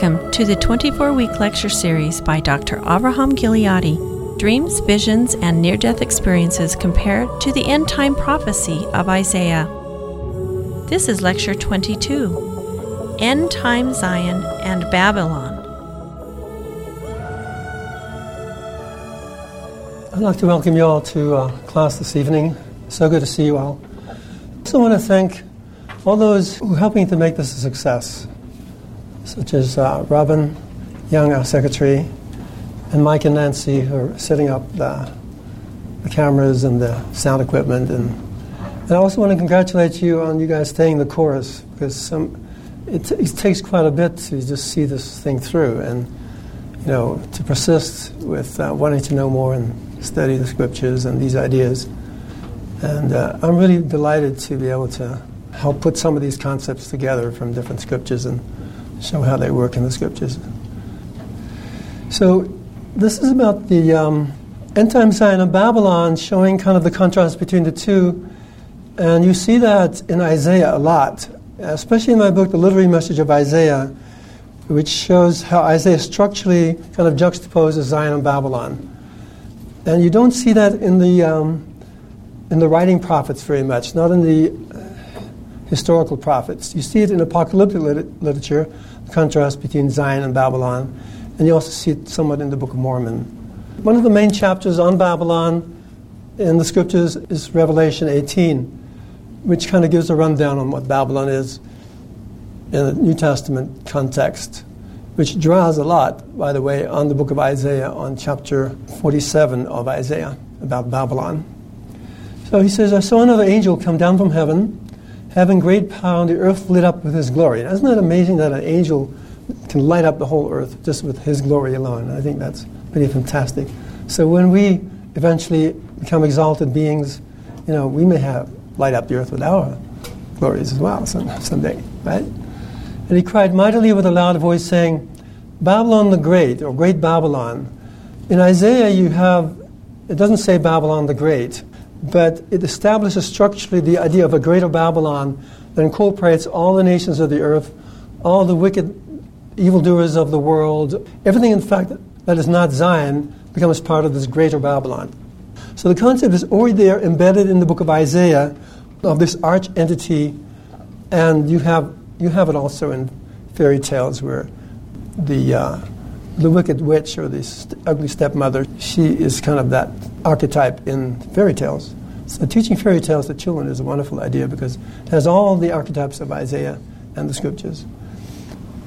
Welcome to the 24 week lecture series by Dr. Avraham Gileadi Dreams, Visions, and Near Death Experiences Compared to the End Time Prophecy of Isaiah. This is Lecture 22 End Time Zion and Babylon. I'd like to welcome you all to uh, class this evening. So good to see you all. I also want to thank all those who are helping to make this a success such as uh, Robin Young, our secretary, and Mike and Nancy, who are setting up the, the cameras and the sound equipment. And, and I also want to congratulate you on you guys staying the course because some, it, t- it takes quite a bit to just see this thing through and you know to persist with uh, wanting to know more and study the scriptures and these ideas. And uh, I'm really delighted to be able to help put some of these concepts together from different scriptures and show how they work in the scriptures. So, this is about the um, end time Zion of Babylon, showing kind of the contrast between the two. And you see that in Isaiah a lot, especially in my book, The Literary Message of Isaiah, which shows how Isaiah structurally kind of juxtaposes Zion and Babylon. And you don't see that in the, um, in the writing prophets very much, not in the historical prophets. You see it in apocalyptic lit- literature, the contrast between Zion and Babylon, and you also see it somewhat in the Book of Mormon. One of the main chapters on Babylon in the scriptures is Revelation 18, which kind of gives a rundown on what Babylon is in the New Testament context, which draws a lot, by the way, on the book of Isaiah, on chapter 47 of Isaiah about Babylon. So he says, I saw another angel come down from heaven having great power, and the earth lit up with his glory. Isn't that amazing that an angel can light up the whole earth just with his glory alone? I think that's pretty fantastic. So when we eventually become exalted beings, you know, we may have light up the earth with our glories as well some, someday, right? And he cried mightily with a loud voice, saying, Babylon the Great, or Great Babylon. In Isaiah, you have, it doesn't say Babylon the Great, but it establishes structurally the idea of a greater Babylon that incorporates all the nations of the earth, all the wicked evildoers of the world, everything, in fact, that is not Zion becomes part of this greater Babylon. So the concept is already there, embedded in the book of Isaiah, of this arch entity, and you have, you have it also in fairy tales where the, uh, the wicked witch or the ugly stepmother, she is kind of that archetype in fairy tales. So teaching fairy tales to children is a wonderful idea because it has all the archetypes of Isaiah and the scriptures.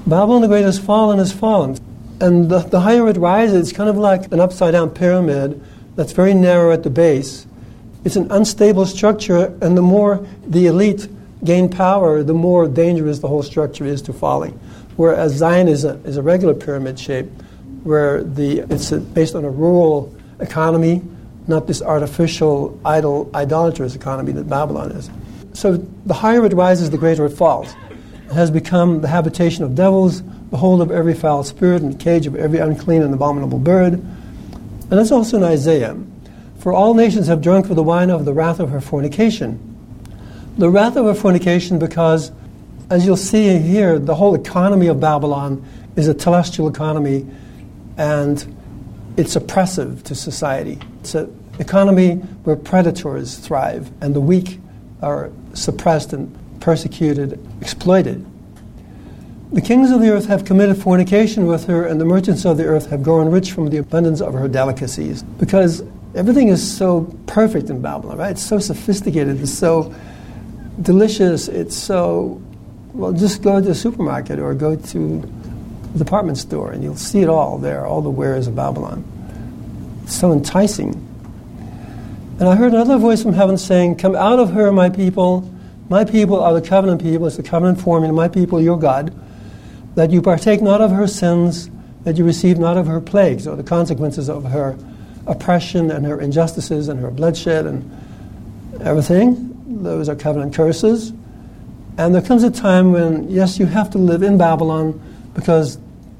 Babylon the Great has fallen, has fallen. And the, the higher it rises, it's kind of like an upside down pyramid that's very narrow at the base. It's an unstable structure, and the more the elite gain power, the more dangerous the whole structure is to falling. Whereas Zion is a, is a regular pyramid shape, where the, it's a, based on a rural economy, not this artificial, idol, idolatrous economy that Babylon is. So the higher it rises, the greater it falls. It has become the habitation of devils, the hold of every foul spirit, and the cage of every unclean and abominable bird. And that's also in Isaiah. For all nations have drunk of the wine of the wrath of her fornication. The wrath of her fornication, because, as you'll see here, the whole economy of Babylon is a telestial economy, and it's oppressive to society. It's an economy where predators thrive and the weak are suppressed and persecuted, exploited. The kings of the earth have committed fornication with her, and the merchants of the earth have grown rich from the abundance of her delicacies. Because everything is so perfect in Babylon, right? It's so sophisticated, it's so delicious, it's so, well, just go to the supermarket or go to department store and you'll see it all there, all the wares of Babylon. It's so enticing. And I heard another voice from heaven saying, Come out of her, my people. My people are the covenant people. It's the covenant formula. My people, your God. That you partake not of her sins, that you receive not of her plagues, or the consequences of her oppression and her injustices and her bloodshed and everything. Those are covenant curses. And there comes a time when, yes, you have to live in Babylon because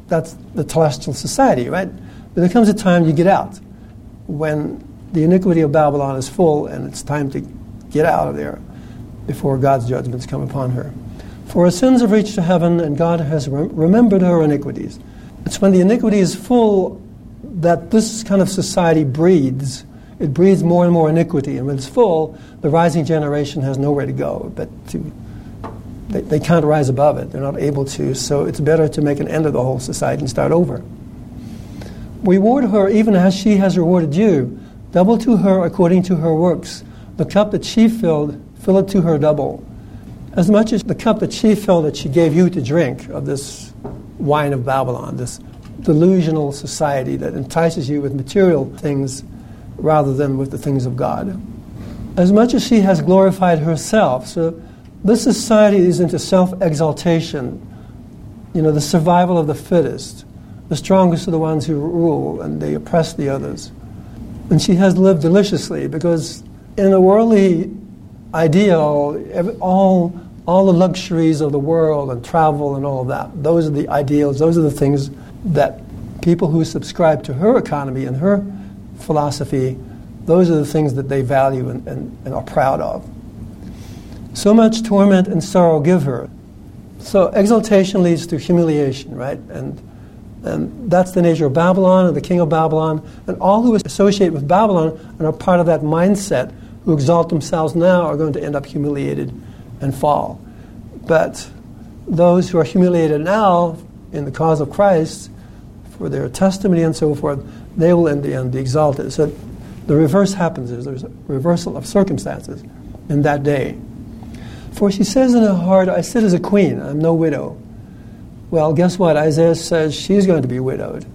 that's the telestial society, right? But there comes a time you get out when the iniquity of Babylon is full and it's time to get out of there before God's judgments come upon her. For her sins have reached to heaven, and God has remembered her iniquities. It's when the iniquity is full that this kind of society breeds. It breeds more and more iniquity, and when it's full, the rising generation has nowhere to go but to. They, they can't rise above it. They're not able to, so it's better to make an end of the whole society and start over. Reward her even as she has rewarded you. Double to her according to her works. The cup that she filled, fill it to her double. As much as the cup that she filled that she gave you to drink of this wine of Babylon, this delusional society that entices you with material things rather than with the things of God. As much as she has glorified herself, so this society is into self exaltation, you know, the survival of the fittest. The strongest are the ones who rule and they oppress the others. And she has lived deliciously because in a worldly ideal, all, all the luxuries of the world and travel and all that, those are the ideals, those are the things that people who subscribe to her economy and her philosophy, those are the things that they value and, and, and are proud of. So much torment and sorrow give her. So exaltation leads to humiliation, right? And, and that's the nature of Babylon and the king of Babylon. And all who associate with Babylon and are part of that mindset who exalt themselves now are going to end up humiliated and fall. But those who are humiliated now in the cause of Christ for their testimony and so forth, they will in the end be exalted. So the reverse happens there's a reversal of circumstances in that day. For she says in her heart, I sit as a queen, I'm no widow. Well, guess what? Isaiah says she's going to be widowed.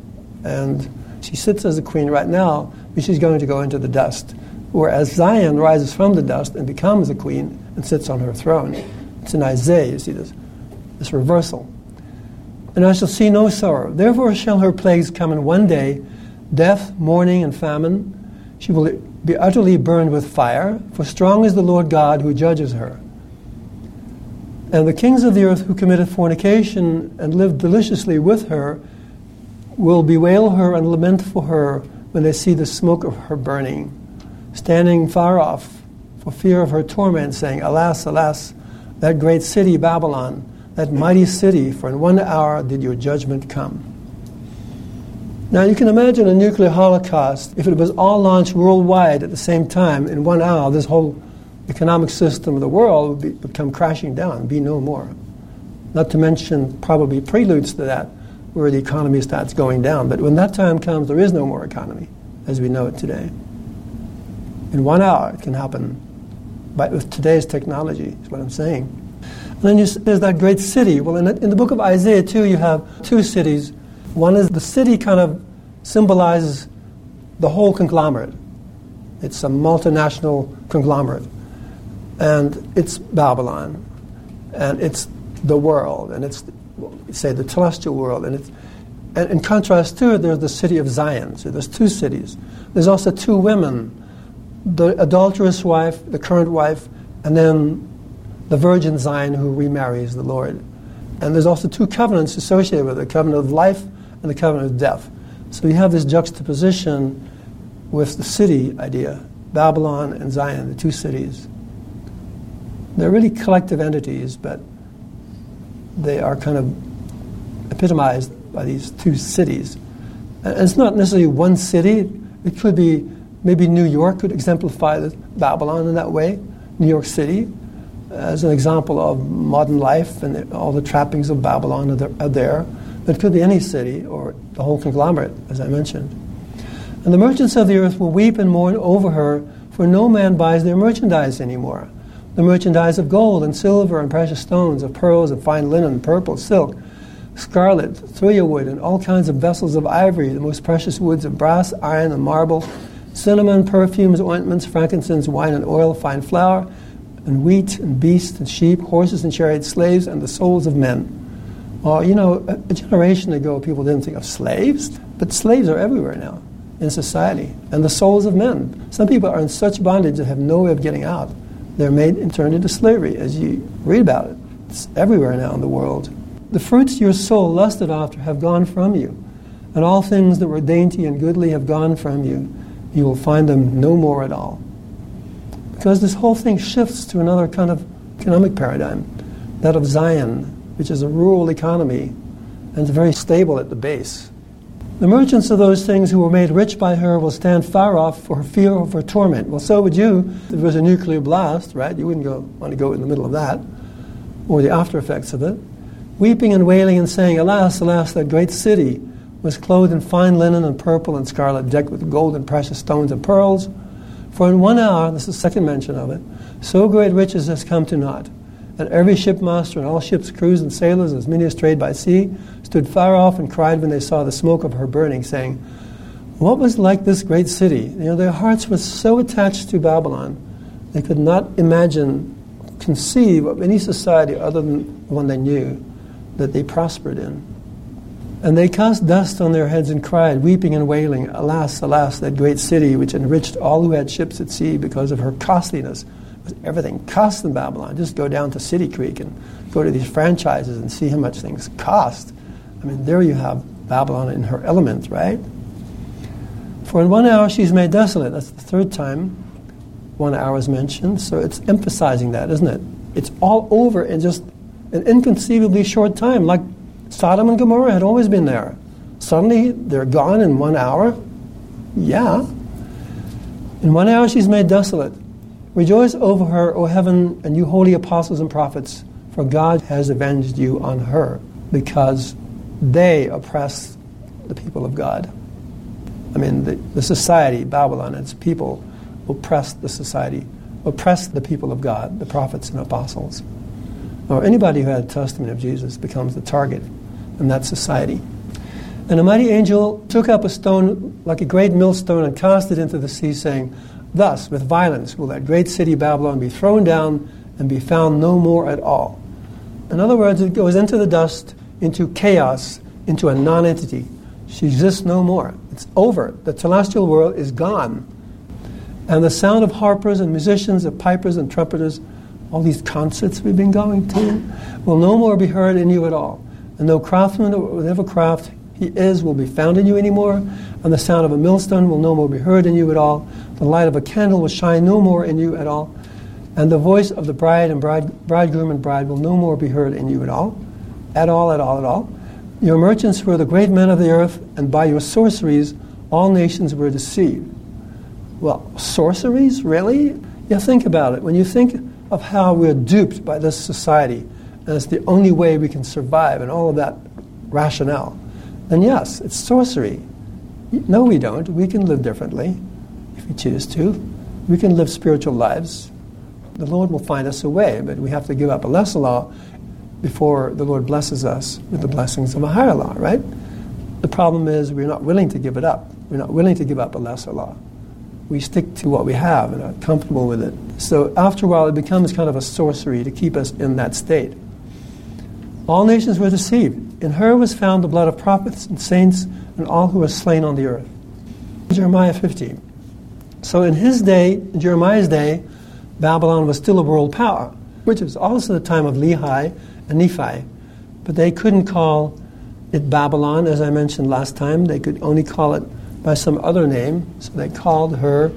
And she sits as a queen right now, but she's going to go into the dust. Whereas Zion rises from the dust and becomes a queen and sits on her throne. It's in Isaiah, you see this, this reversal. And I shall see no sorrow. Therefore shall her plagues come in one day death, mourning, and famine. She will be utterly burned with fire, for strong is the Lord God who judges her. And the kings of the earth who committed fornication and lived deliciously with her will bewail her and lament for her when they see the smoke of her burning, standing far off for fear of her torment, saying, Alas, alas, that great city Babylon, that mighty city, for in one hour did your judgment come. Now you can imagine a nuclear holocaust if it was all launched worldwide at the same time in one hour, this whole economic system of the world would, be, would come crashing down, be no more. Not to mention probably preludes to that, where the economy starts going down. But when that time comes, there is no more economy as we know it today. In one hour, it can happen. But with today's technology, is what I'm saying. And then you, there's that great city. Well, in the, in the book of Isaiah, too, you have two cities. One is the city kind of symbolizes the whole conglomerate. It's a multinational conglomerate and it's Babylon, and it's the world, and it's say the telestial world, and it's and in contrast to it, there's the city of Zion. So there's two cities. There's also two women, the adulterous wife, the current wife, and then the virgin Zion who remarries the Lord. And there's also two covenants associated with it, the covenant of life and the covenant of death. So you have this juxtaposition with the city idea, Babylon and Zion, the two cities. They're really collective entities, but they are kind of epitomized by these two cities. And it's not necessarily one city. It could be maybe New York could exemplify Babylon in that way. New York City, as an example of modern life and all the trappings of Babylon are there. But it could be any city or the whole conglomerate, as I mentioned. And the merchants of the earth will weep and mourn over her, for no man buys their merchandise anymore the merchandise of gold and silver and precious stones, of pearls and fine linen, purple, silk, scarlet, thuya wood, and all kinds of vessels of ivory, the most precious woods of brass, iron, and marble, cinnamon, perfumes, ointments, frankincense, wine, and oil, fine flour, and wheat, and beasts, and sheep, horses, and chariots, slaves, and the souls of men. Well, you know, a, a generation ago, people didn't think of slaves, but slaves are everywhere now in society, and the souls of men. Some people are in such bondage that have no way of getting out. They're made and turned into slavery, as you read about it. It's everywhere now in the world. The fruits your soul lusted after have gone from you, and all things that were dainty and goodly have gone from you. You will find them no more at all. Because this whole thing shifts to another kind of economic paradigm that of Zion, which is a rural economy and is very stable at the base. The merchants of those things who were made rich by her will stand far off for fear of her torment. Well, so would you if there was a nuclear blast, right? You wouldn't go, want to go in the middle of that, or the after effects of it. Weeping and wailing and saying, Alas, alas, that great city was clothed in fine linen and purple and scarlet, decked with gold and precious stones and pearls. For in one hour, this is the second mention of it, so great riches has come to naught. And every shipmaster and all ships' crews and sailors, as many as trade by sea, stood far off and cried when they saw the smoke of her burning, saying, What was like this great city? You know, their hearts were so attached to Babylon, they could not imagine, conceive of any society other than the one they knew that they prospered in. And they cast dust on their heads and cried, weeping and wailing, Alas, alas, that great city which enriched all who had ships at sea because of her costliness. Everything costs in Babylon. Just go down to City Creek and go to these franchises and see how much things cost. I mean, there you have Babylon in her element, right? For in one hour she's made desolate. That's the third time one hour is mentioned. So it's emphasizing that, isn't it? It's all over in just an inconceivably short time, like Sodom and Gomorrah had always been there. Suddenly they're gone in one hour. Yeah. In one hour she's made desolate. Rejoice over her, O heaven, and you holy apostles and prophets, for God has avenged you on her, because they oppress the people of God. I mean, the, the society, Babylon, its people oppress the society, oppress the people of God, the prophets and apostles. Or anybody who had a testimony of Jesus becomes the target in that society. And a mighty angel took up a stone like a great millstone and cast it into the sea, saying, Thus, with violence, will that great city Babylon be thrown down and be found no more at all. In other words, it goes into the dust, into chaos, into a nonentity. She exists no more. It's over. The telestial world is gone. And the sound of harpers and musicians, of pipers and trumpeters, all these concerts we've been going to, will no more be heard in you at all and no craftsman or whatever craft he is will be found in you anymore, and the sound of a millstone will no more be heard in you at all. The light of a candle will shine no more in you at all, and the voice of the bride and bride, bridegroom and bride will no more be heard in you at all, at all, at all, at all. Your merchants were the great men of the earth, and by your sorceries all nations were deceived. Well, sorceries, really? Yeah, think about it. When you think of how we're duped by this society, and it's the only way we can survive, and all of that rationale, then yes, it's sorcery. No, we don't. We can live differently we choose to. We can live spiritual lives. The Lord will find us a way, but we have to give up a lesser law before the Lord blesses us with the blessings of a higher law, right? The problem is we're not willing to give it up. We're not willing to give up a lesser law. We stick to what we have and are comfortable with it. So after a while, it becomes kind of a sorcery to keep us in that state. All nations were deceived. In her was found the blood of prophets and saints and all who were slain on the earth. Jeremiah 15. So in his day, Jeremiah's day, Babylon was still a world power, which was also the time of Lehi and Nephi. But they couldn't call it Babylon, as I mentioned last time. They could only call it by some other name. So they called her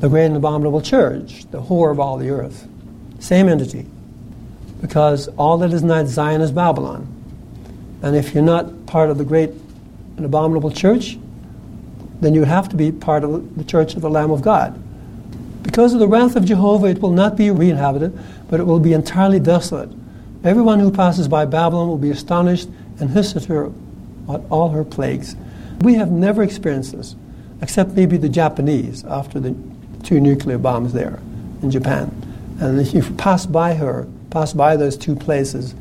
the great and abominable church, the whore of all the earth. Same entity because all that is not Zion is Babylon. And if you're not part of the great and abominable church, then you have to be part of the church of the Lamb of God. Because of the wrath of Jehovah, it will not be re-inhabited, but it will be entirely desolate. Everyone who passes by Babylon will be astonished and hiss at her at all her plagues. We have never experienced this, except maybe the Japanese after the two nuclear bombs there in Japan. And if you pass by her, pass by those two places,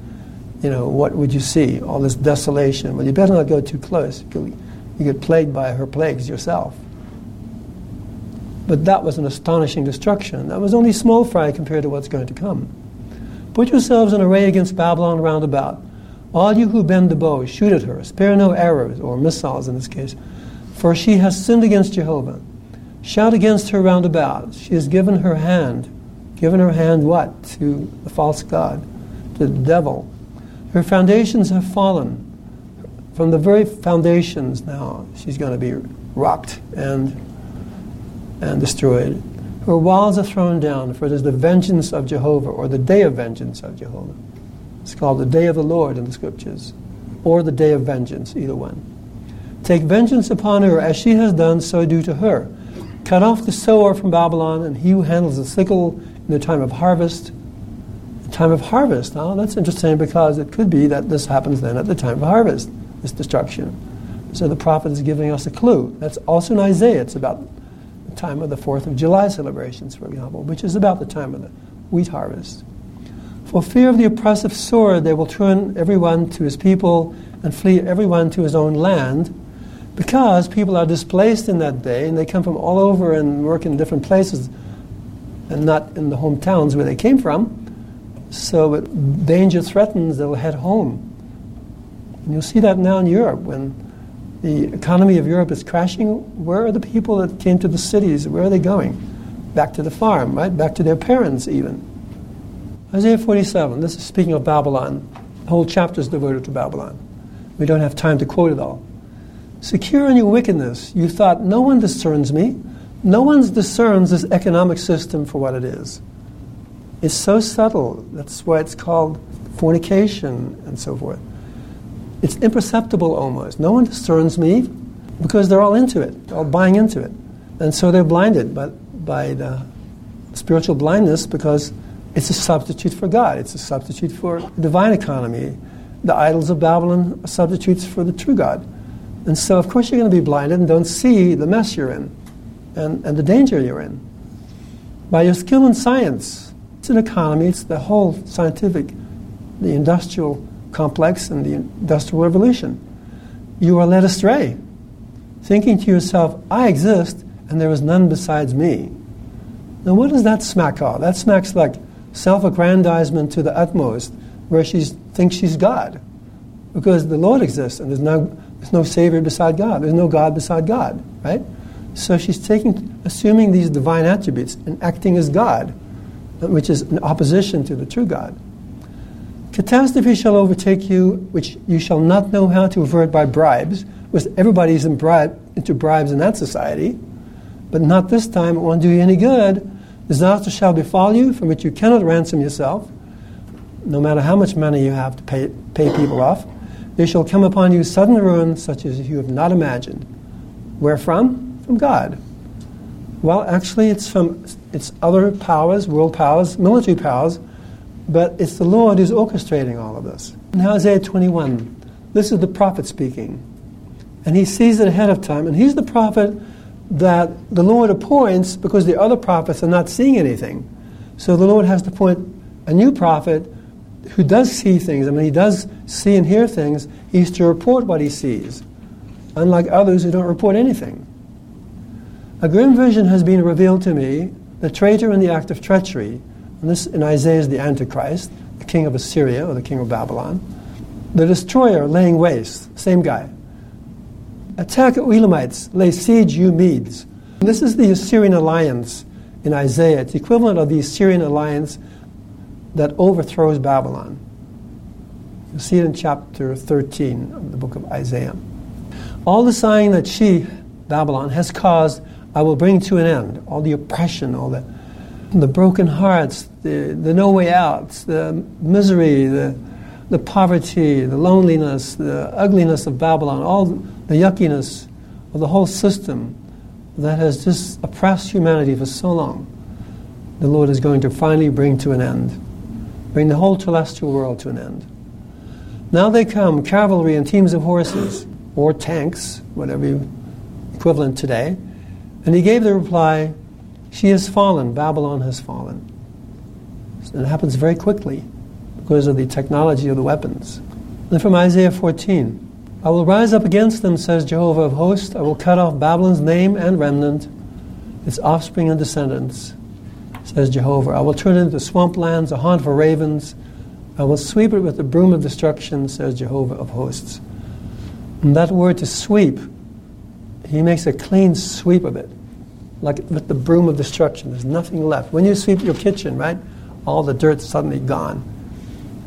you know, what would you see? All this desolation. Well, you better not go too close. You get plagued by her plagues yourself. But that was an astonishing destruction. That was only small fry compared to what's going to come. Put yourselves in array against Babylon round about. All you who bend the bow, shoot at her. Spare no arrows, or missiles in this case, for she has sinned against Jehovah. Shout against her round about. She has given her hand given her hand what? To the false God, to the devil. Her foundations have fallen. From the very foundations now, she's going to be rocked and, and destroyed. Her walls are thrown down, for it is the vengeance of Jehovah, or the day of vengeance of Jehovah. It's called the day of the Lord in the scriptures, or the day of vengeance, either one. Take vengeance upon her as she has done, so do to her. Cut off the sower from Babylon, and he who handles the sickle in the time of harvest. The time of harvest. Now, that's interesting because it could be that this happens then at the time of harvest, this destruction. So the prophet is giving us a clue. That's also in Isaiah. It's about the time of the 4th of July celebrations, for example, which is about the time of the wheat harvest. For fear of the oppressive sword, they will turn everyone to his people and flee everyone to his own land, because people are displaced in that day and they come from all over and work in different places and not in the hometowns where they came from. So danger threatens, they'll head home. And you'll see that now in Europe when the economy of Europe is crashing. Where are the people that came to the cities? Where are they going? Back to the farm, right? Back to their parents, even. Isaiah 47, this is speaking of Babylon. The whole chapter is devoted to Babylon. We don't have time to quote it all. Secure in your wickedness, you thought, no one discerns me. No one discerns this economic system for what it is. It's so subtle. That's why it's called fornication and so forth. It's imperceptible almost. No one discerns me because they're all into it, all buying into it. And so they're blinded by, by the spiritual blindness because it's a substitute for God. It's a substitute for divine economy. The idols of Babylon are substitutes for the true God. And so, of course, you're going to be blinded and don't see the mess you're in and, and the danger you're in. By your skill in science, it's an economy, it's the whole scientific, the industrial complex and the industrial revolution. You are led astray, thinking to yourself, I exist and there is none besides me. Now, what does that smack of? That smacks like self aggrandizement to the utmost, where she thinks she's God. Because the Lord exists and there's no, there's no Savior beside God, there's no God beside God, right? So she's taking, assuming these divine attributes and acting as God, which is in opposition to the true God. Catastrophe shall overtake you, which you shall not know how to avert by bribes, because everybody's in bribe, into bribes in that society. But not this time, it won't do you any good. Disaster shall befall you, from which you cannot ransom yourself, no matter how much money you have to pay, pay people off. There shall come upon you sudden ruin, such as you have not imagined. Where from? From God. Well, actually, it's from it's other powers, world powers, military powers but it's the Lord who's orchestrating all of this. In Isaiah 21, this is the prophet speaking. And he sees it ahead of time. And he's the prophet that the Lord appoints because the other prophets are not seeing anything. So the Lord has to appoint a new prophet who does see things. I mean, he does see and hear things. He's to report what he sees, unlike others who don't report anything. A grim vision has been revealed to me, the traitor in the act of treachery and this in Isaiah is the Antichrist, the king of Assyria or the king of Babylon. The destroyer laying waste, same guy. Attack Elamites, lay siege you Medes. And this is the Assyrian alliance in Isaiah. It's the equivalent of the Assyrian alliance that overthrows Babylon. You see it in chapter 13 of the book of Isaiah. All the sighing that she, Babylon, has caused, I will bring to an end. All the oppression, all the the broken hearts, the, the no way outs, the misery, the, the poverty, the loneliness, the ugliness of Babylon, all the yuckiness of the whole system that has just oppressed humanity for so long, the Lord is going to finally bring to an end, bring the whole telestial world to an end. Now they come, cavalry and teams of horses, or tanks, whatever equivalent today. And he gave the reply, she has fallen. Babylon has fallen. And It happens very quickly because of the technology of the weapons. And from Isaiah 14 I will rise up against them, says Jehovah of hosts. I will cut off Babylon's name and remnant, its offspring and descendants, says Jehovah. I will turn it into swamplands, a haunt for ravens. I will sweep it with the broom of destruction, says Jehovah of hosts. And that word to sweep, he makes a clean sweep of it like with the broom of destruction. There's nothing left. When you sweep your kitchen, right, all the dirt's suddenly gone.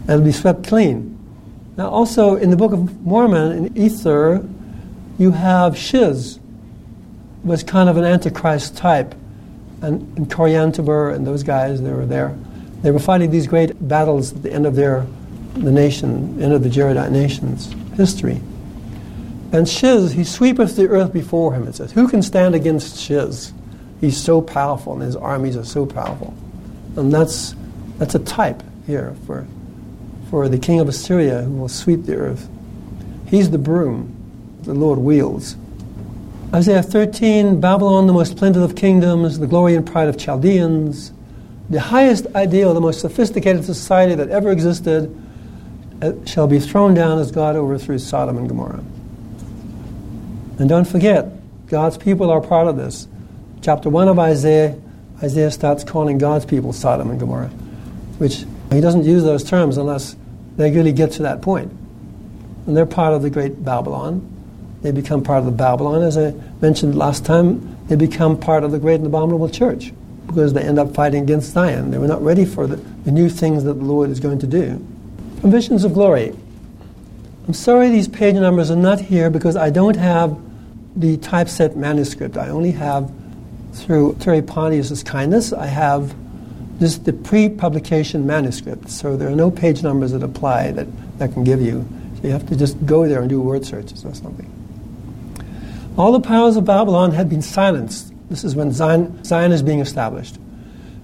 It'll be swept clean. Now, also in the Book of Mormon, in Ether, you have Shiz, was kind of an Antichrist type. And, and Coriantumr and those guys, they were there. They were fighting these great battles at the end of their the nation, end of the Jaredite nation's history. And Shiz, he sweepeth the earth before him, it says. Who can stand against Shiz? He's so powerful, and his armies are so powerful. And that's, that's a type here for, for the king of Assyria who will sweep the earth. He's the broom the Lord wields. Isaiah 13 Babylon, the most splendid of kingdoms, the glory and pride of Chaldeans, the highest ideal, the most sophisticated society that ever existed, uh, shall be thrown down as God overthrew Sodom and Gomorrah. And don't forget, God's people are part of this. Chapter 1 of Isaiah, Isaiah starts calling God's people Sodom and Gomorrah, which he doesn't use those terms unless they really get to that point. And they're part of the great Babylon. They become part of the Babylon. As I mentioned last time, they become part of the great and abominable church because they end up fighting against Zion. They were not ready for the, the new things that the Lord is going to do. Visions of glory. I'm sorry these page numbers are not here because I don't have the typeset manuscript. I only have, through Terry Pontius's kindness, I have just the pre-publication manuscript. So there are no page numbers that apply that that can give you. So you have to just go there and do word searches or something. All the powers of Babylon had been silenced. This is when Zion, Zion is being established.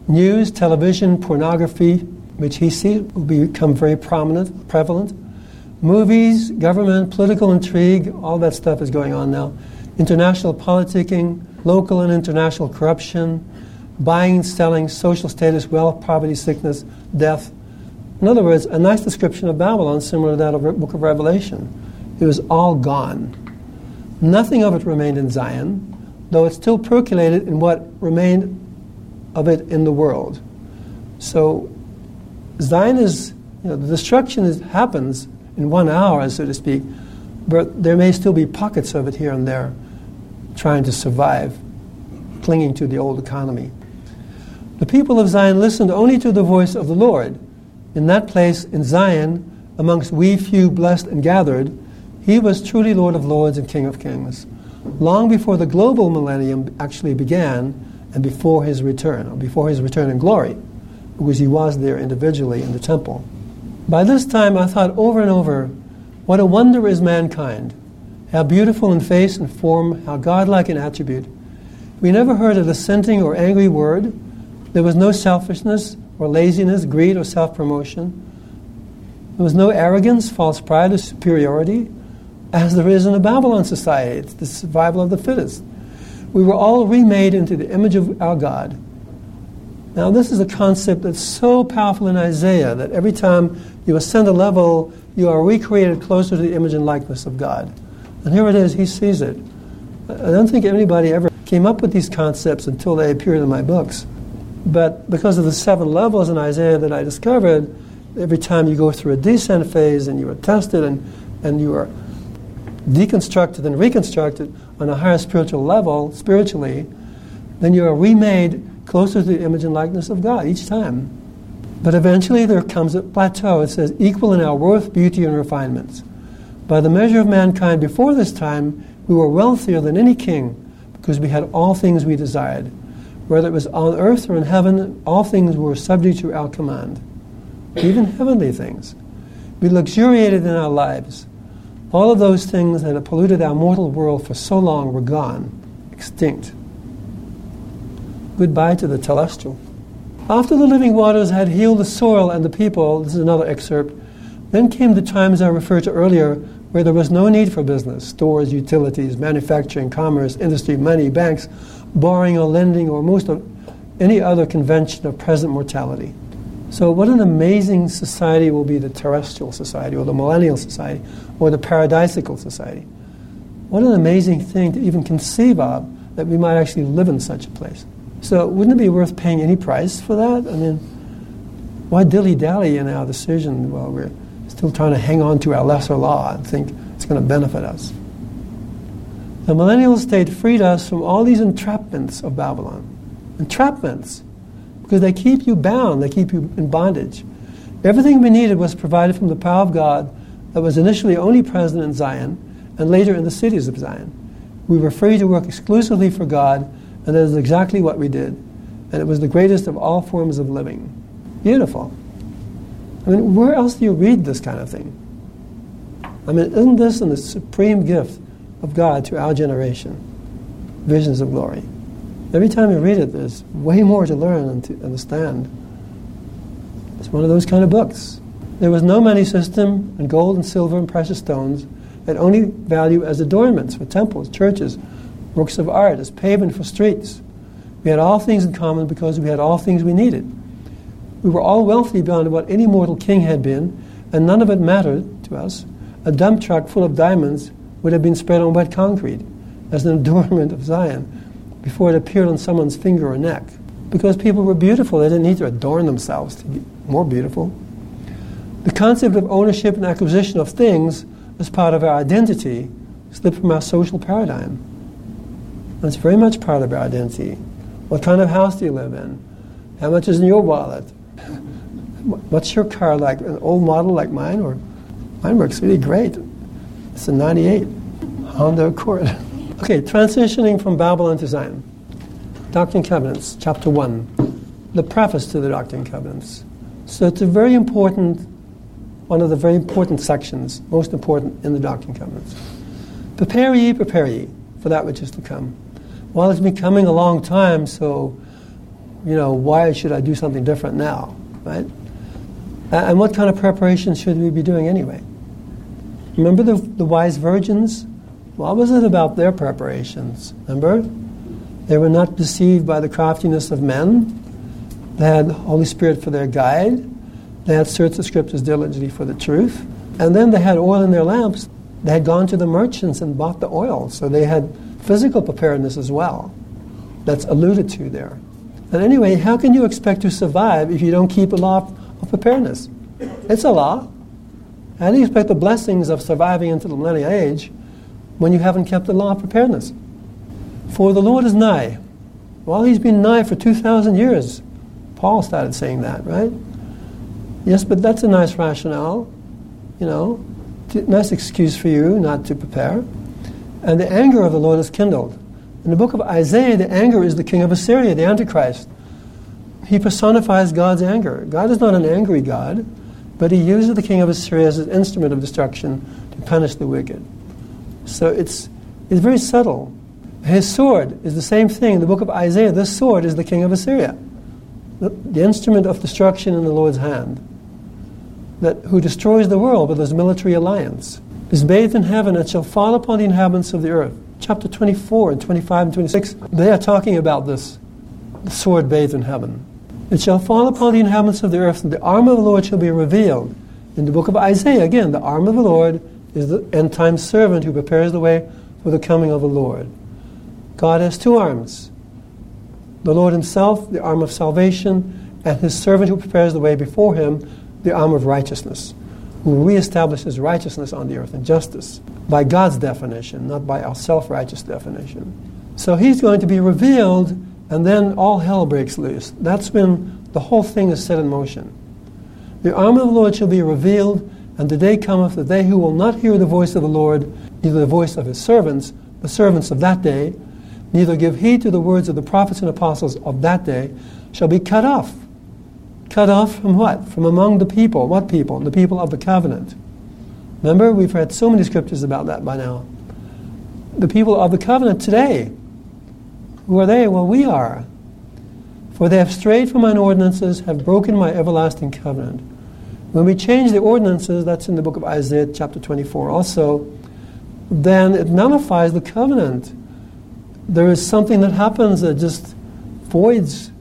News, television, pornography, which he sees will become very prominent, prevalent. Movies, government, political intrigue, all that stuff is going on now. International politicking, local and international corruption, buying, selling, social status, wealth, poverty, sickness, death. In other words, a nice description of Babylon, similar to that of the book of Revelation. It was all gone. Nothing of it remained in Zion, though it still percolated in what remained of it in the world. So Zion is, you know, the destruction is, happens in one hour, so to speak, but there may still be pockets of it here and there trying to survive, clinging to the old economy. The people of Zion listened only to the voice of the Lord. In that place, in Zion, amongst we few blessed and gathered, he was truly Lord of Lords and King of Kings, long before the global millennium actually began and before his return, or before his return in glory, because he was there individually in the temple. By this time, I thought over and over, what a wonder is mankind! How beautiful in face and form, how godlike in attribute. We never heard a dissenting or angry word. There was no selfishness or laziness, greed or self promotion. There was no arrogance, false pride, or superiority as there is in the Babylon society. It's the survival of the fittest. We were all remade into the image of our God. Now, this is a concept that's so powerful in Isaiah that every time you ascend a level, you are recreated closer to the image and likeness of God. And here it is, he sees it. I don't think anybody ever came up with these concepts until they appeared in my books. But because of the seven levels in Isaiah that I discovered, every time you go through a descent phase and you are tested and, and you are deconstructed and reconstructed on a higher spiritual level, spiritually, then you are remade closer to the image and likeness of God each time. But eventually there comes a plateau. It says, equal in our worth, beauty, and refinements. By the measure of mankind before this time, we were wealthier than any king because we had all things we desired. Whether it was on earth or in heaven, all things were subject to our command, even heavenly things. We luxuriated in our lives. All of those things that had polluted our mortal world for so long were gone, extinct. Goodbye to the telestial. After the living waters had healed the soil and the people, this is another excerpt, then came the times I referred to earlier where there was no need for business stores, utilities, manufacturing, commerce, industry, money, banks, borrowing or lending, or most of any other convention of present mortality. So, what an amazing society will be the terrestrial society, or the millennial society, or the paradisical society. What an amazing thing to even conceive of that we might actually live in such a place. So, wouldn't it be worth paying any price for that? I mean, why dilly dally in our decision while we're still trying to hang on to our lesser law and think it's going to benefit us? The millennial state freed us from all these entrapments of Babylon. Entrapments because they keep you bound, they keep you in bondage. Everything we needed was provided from the power of God that was initially only present in Zion and later in the cities of Zion. We were free to work exclusively for God, and that is exactly what we did. And it was the greatest of all forms of living. Beautiful. I mean, where else do you read this kind of thing? I mean, isn't this in the supreme gift of God to our generation? Visions of glory. Every time you read it, there's way more to learn and to understand. It's one of those kind of books. There was no money system, and gold and silver and precious stones had only value as adornments for temples, churches, works of art, as pavement for streets. We had all things in common because we had all things we needed. We were all wealthy beyond what any mortal king had been, and none of it mattered to us. A dump truck full of diamonds would have been spread on wet concrete as an adornment of Zion before it appeared on someone's finger or neck. Because people were beautiful, they didn't need to adorn themselves to be more beautiful. The concept of ownership and acquisition of things as part of our identity slipped from our social paradigm. That's very much part of our identity. What kind of house do you live in? How much is in your wallet? What's your car like? An old model like mine, or mine works really great. It's a '98 Honda Accord. okay, transitioning from Babylon to Zion. Doctrine and Covenants, chapter one, the preface to the Doctrine and Covenants. So it's a very important, one of the very important sections, most important in the Doctrine and Covenants. Prepare ye, prepare ye for that which is to come. Well, it's been coming a long time, so, you know, why should I do something different now, right? Uh, and what kind of preparation should we be doing anyway? Remember the, the wise virgins? What was it about their preparations? Remember? They were not deceived by the craftiness of men. They had the Holy Spirit for their guide. They had searched the scriptures diligently for the truth. And then they had oil in their lamps. They had gone to the merchants and bought the oil. So they had physical preparedness as well. That's alluded to there. And anyway, how can you expect to survive if you don't keep a preparedness? It's a law. How do you expect the blessings of surviving into the millennial age when you haven't kept the law of preparedness? For the Lord is nigh. Well, he's been nigh for 2,000 years. Paul started saying that, right? Yes, but that's a nice rationale, you know, nice excuse for you not to prepare and the anger of the Lord is kindled. In the book of Isaiah, the anger is the king of Assyria, the Antichrist. He personifies God's anger. God is not an angry God, but he uses the king of Assyria as an instrument of destruction to punish the wicked. So it's, it's very subtle. His sword is the same thing. In the book of Isaiah, this sword is the king of Assyria, the, the instrument of destruction in the Lord's hand, that, who destroys the world with his military alliance is bathed in heaven and shall fall upon the inhabitants of the earth. Chapter 24 and 25 and 26, they are talking about this the sword bathed in heaven. It shall fall upon the inhabitants of the earth, and the arm of the Lord shall be revealed. In the book of Isaiah, again, the arm of the Lord is the end time servant who prepares the way for the coming of the Lord. God has two arms the Lord Himself, the arm of salvation, and His servant who prepares the way before Him, the arm of righteousness who reestablishes righteousness on the earth and justice by God's definition, not by our self righteous definition. So he's going to be revealed, and then all hell breaks loose. That's when the whole thing is set in motion. The arm of the Lord shall be revealed, and the day cometh that they who will not hear the voice of the Lord, neither the voice of his servants, the servants of that day, neither give heed to the words of the prophets and apostles of that day, shall be cut off Cut off from what? From among the people. What people? The people of the covenant. Remember, we've read so many scriptures about that by now. The people of the covenant today. Who are they? Well, we are. For they have strayed from mine ordinances, have broken my everlasting covenant. When we change the ordinances, that's in the book of Isaiah, chapter 24 also, then it nullifies the covenant. There is something that happens that just voids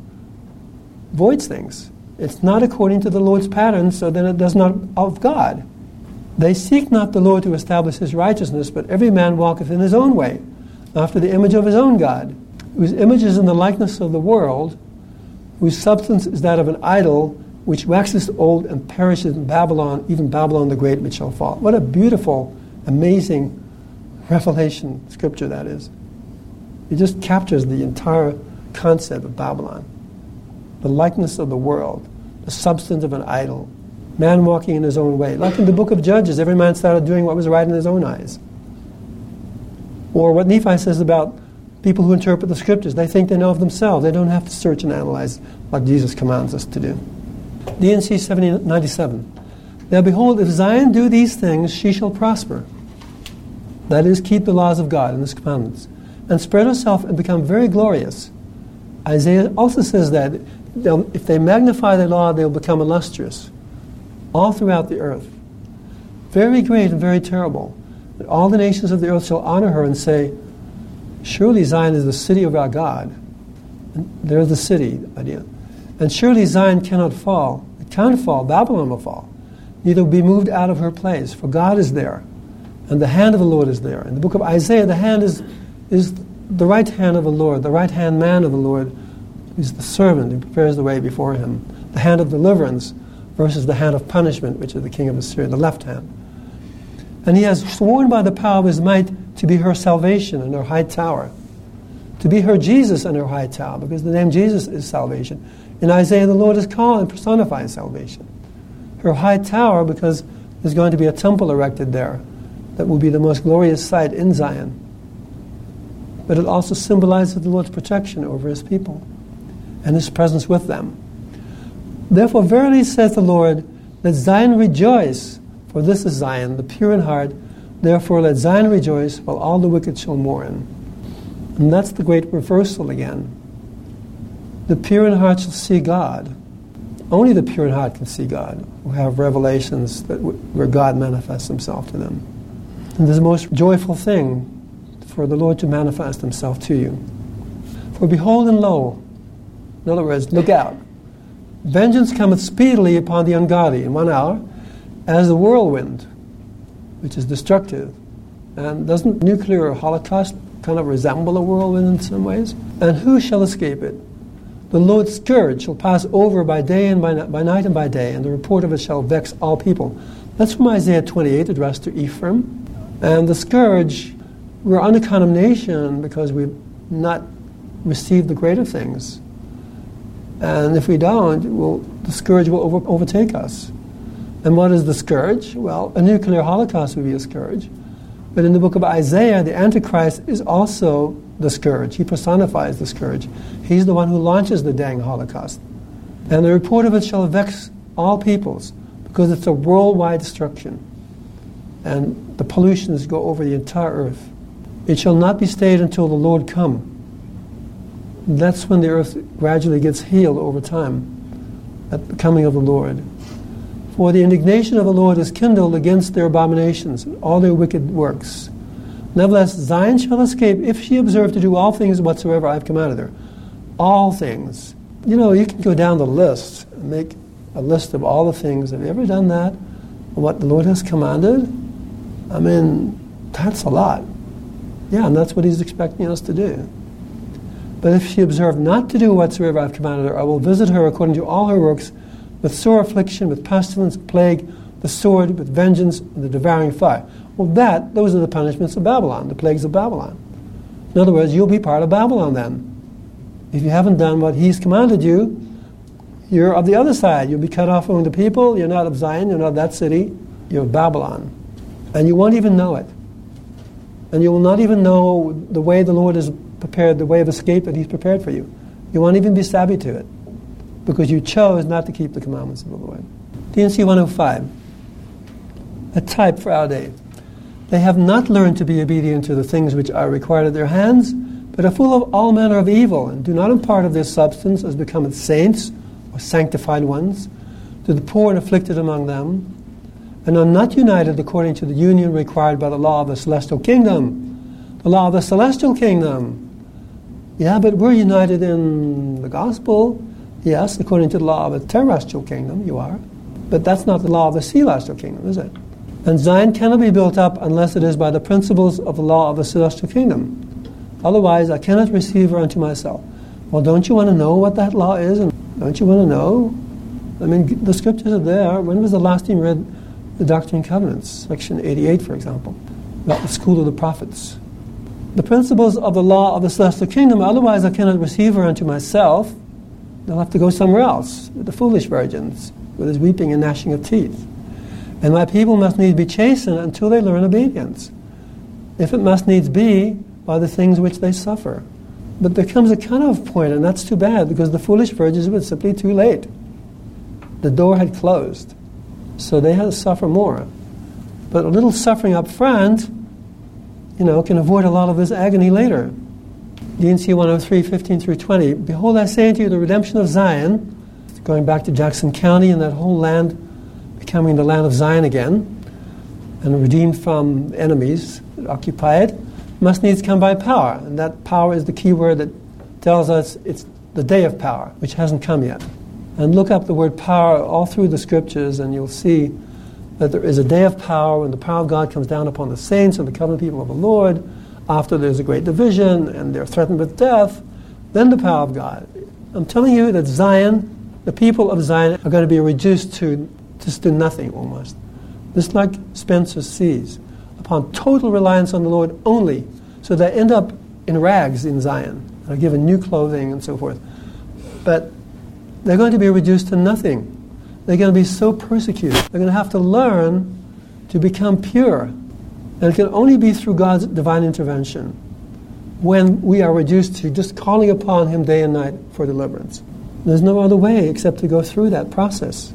voids things. It's not according to the Lord's pattern, so then it does not of God. They seek not the Lord to establish his righteousness, but every man walketh in his own way, after the image of his own God, whose image is in the likeness of the world, whose substance is that of an idol, which waxes old and perishes in Babylon, even Babylon the Great, which shall fall. What a beautiful, amazing revelation scripture that is. It just captures the entire concept of Babylon the likeness of the world, the substance of an idol, man walking in his own way. Like in the book of Judges, every man started doing what was right in his own eyes. Or what Nephi says about people who interpret the scriptures. They think they know of themselves. They don't have to search and analyze like Jesus commands us to do. D&C 7097. Now behold, if Zion do these things, she shall prosper. That is, keep the laws of God and His commandments, and spread herself and become very glorious. Isaiah also says that if they magnify the law, they'll become illustrious all throughout the earth. Very great and very terrible. That all the nations of the earth shall honor her and say, Surely Zion is the city of our God. And there's the city idea. And surely Zion cannot fall. It can't fall. Babylon will fall. Neither will be moved out of her place, for God is there. And the hand of the Lord is there. In the book of Isaiah, the hand is, is the right hand of the Lord, the right hand man of the Lord is the servant who prepares the way before him. The hand of deliverance versus the hand of punishment, which is the king of Assyria, the left hand. And he has sworn by the power of his might to be her salvation and her high tower, to be her Jesus and her high tower, because the name Jesus is salvation. In Isaiah, the Lord is called and personifies salvation. Her high tower, because there's going to be a temple erected there that will be the most glorious sight in Zion. But it also symbolizes the Lord's protection over his people and his presence with them. Therefore, verily saith the Lord, let Zion rejoice, for this is Zion, the pure in heart. Therefore, let Zion rejoice, while all the wicked shall mourn. And that's the great reversal again. The pure in heart shall see God. Only the pure in heart can see God, who have revelations that where God manifests himself to them. And this is the most joyful thing for the Lord to manifest himself to you. For behold and lo, in other words, look out. Vengeance cometh speedily upon the ungodly in one hour, as the whirlwind, which is destructive. And doesn't nuclear holocaust kind of resemble a whirlwind in some ways? And who shall escape it? The Lord's scourge shall pass over by day and by, by night and by day, and the report of it shall vex all people. That's from Isaiah 28, addressed to Ephraim. And the scourge, we're under condemnation because we've not received the greater things. And if we don't, well, the scourge will over, overtake us. And what is the scourge? Well, a nuclear holocaust would be a scourge. But in the book of Isaiah, the Antichrist is also the scourge. He personifies the scourge. He's the one who launches the dang holocaust. And the report of it shall vex all peoples, because it's a worldwide destruction. And the pollutions go over the entire earth. It shall not be stayed until the Lord come that's when the earth gradually gets healed over time at the coming of the Lord. For the indignation of the Lord is kindled against their abominations, and all their wicked works. Nevertheless, Zion shall escape if she observe to do all things whatsoever I have commanded her. All things. You know, you can go down the list and make a list of all the things. Have you ever done that? What the Lord has commanded? I mean, that's a lot. Yeah, and that's what He's expecting us to do. But if she observe not to do whatsoever I have commanded her, I will visit her according to all her works, with sore affliction, with pestilence, plague, the sword, with vengeance, and the devouring fire. Well, that, those are the punishments of Babylon, the plagues of Babylon. In other words, you'll be part of Babylon then. If you haven't done what he's commanded you, you're of the other side. You'll be cut off from the people. You're not of Zion. You're not of that city. You're of Babylon. And you won't even know it. And you will not even know the way the Lord has prepared the way of escape that He's prepared for you. You won't even be savvy to it because you chose not to keep the commandments of the Lord. D&C 105, a type for our day. They have not learned to be obedient to the things which are required of their hands, but are full of all manner of evil, and do not impart of their substance as becometh saints or sanctified ones to the poor and afflicted among them, and are not united according to the union required by the law of the celestial kingdom, the law of the celestial kingdom, yeah, but we're united in the gospel. Yes, according to the law of a terrestrial kingdom, you are. But that's not the law of the celestial kingdom, is it? And Zion cannot be built up unless it is by the principles of the law of the celestial kingdom. Otherwise, I cannot receive her unto myself. Well, don't you want to know what that law is? And don't you want to know? I mean, the scriptures are there. When was the last time you read the Doctrine and Covenants, section 88, for example, about the school of the prophets? the principles of the law of the celestial kingdom, otherwise I cannot receive her unto myself. They'll have to go somewhere else, the foolish virgins, where there's weeping and gnashing of teeth. And my people must needs be chastened until they learn obedience, if it must needs be by the things which they suffer. But there comes a cutoff point, and that's too bad, because the foolish virgins were simply too late. the door had closed. So they had to suffer more. But a little suffering up front, you know, can avoid a lot of this agony later. D&C 103, 15 through 20. Behold, I say unto you the redemption of Zion, going back to Jackson County and that whole land becoming the land of Zion again, and redeemed from enemies that occupy it, must needs come by power. And that power is the key word that tells us it's the day of power, which hasn't come yet. And look up the word power all through the scriptures, and you'll see that there is a day of power when the power of God comes down upon the saints and the covenant people of the Lord after there's a great division and they're threatened with death, then the power of God. I'm telling you that Zion, the people of Zion, are going to be reduced to just to nothing almost. Just like Spencer sees, upon total reliance on the Lord only, so they end up in rags in Zion. They're given new clothing and so forth. But they're going to be reduced to nothing. They're going to be so persecuted. They're going to have to learn to become pure and it can only be through God's divine intervention when we are reduced to just calling upon Him day and night for deliverance. There's no other way except to go through that process.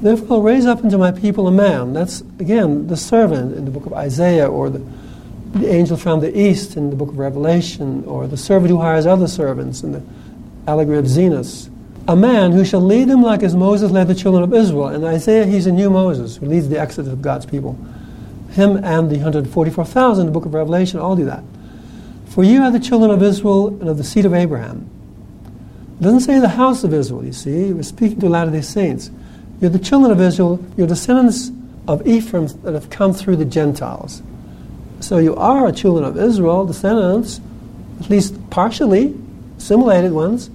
Therefore, I'll raise up into my people a man. That's, again, the servant in the book of Isaiah, or the, the angel from the east in the book of Revelation, or the servant who hires other servants in the allegory of Zenos. A man who shall lead them like as Moses led the children of Israel. In Isaiah, he's a new Moses who leads the exodus of God's people. Him and the 144,000 the book of Revelation all do that. For you are the children of Israel and of the seed of Abraham. It doesn't say the house of Israel, you see. We're speaking to a lot of these Saints. You're the children of Israel, you're descendants of Ephraim that have come through the Gentiles. So you are a children of Israel, descendants, at least partially, assimilated ones,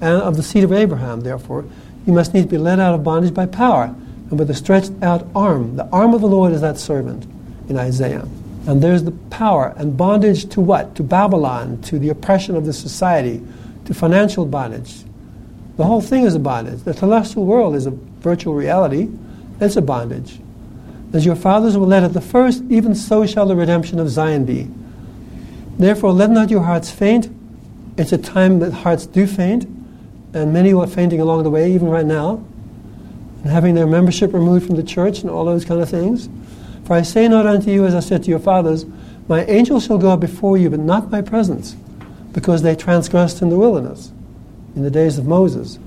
and of the seed of Abraham, therefore. You must need to be led out of bondage by power and with a stretched out arm. The arm of the Lord is that servant in Isaiah. And there's the power and bondage to what? To Babylon, to the oppression of the society, to financial bondage. The whole thing is a bondage. The telestial world is a virtual reality. It's a bondage. As your fathers were led at the first, even so shall the redemption of Zion be. Therefore, let not your hearts faint. It's a time that hearts do faint, and many are fainting along the way, even right now and having their membership removed from the church and all those kind of things. For I say not unto you as I said to your fathers, My angel shall go up before you, but not my presence, because they transgressed in the wilderness in the days of Moses.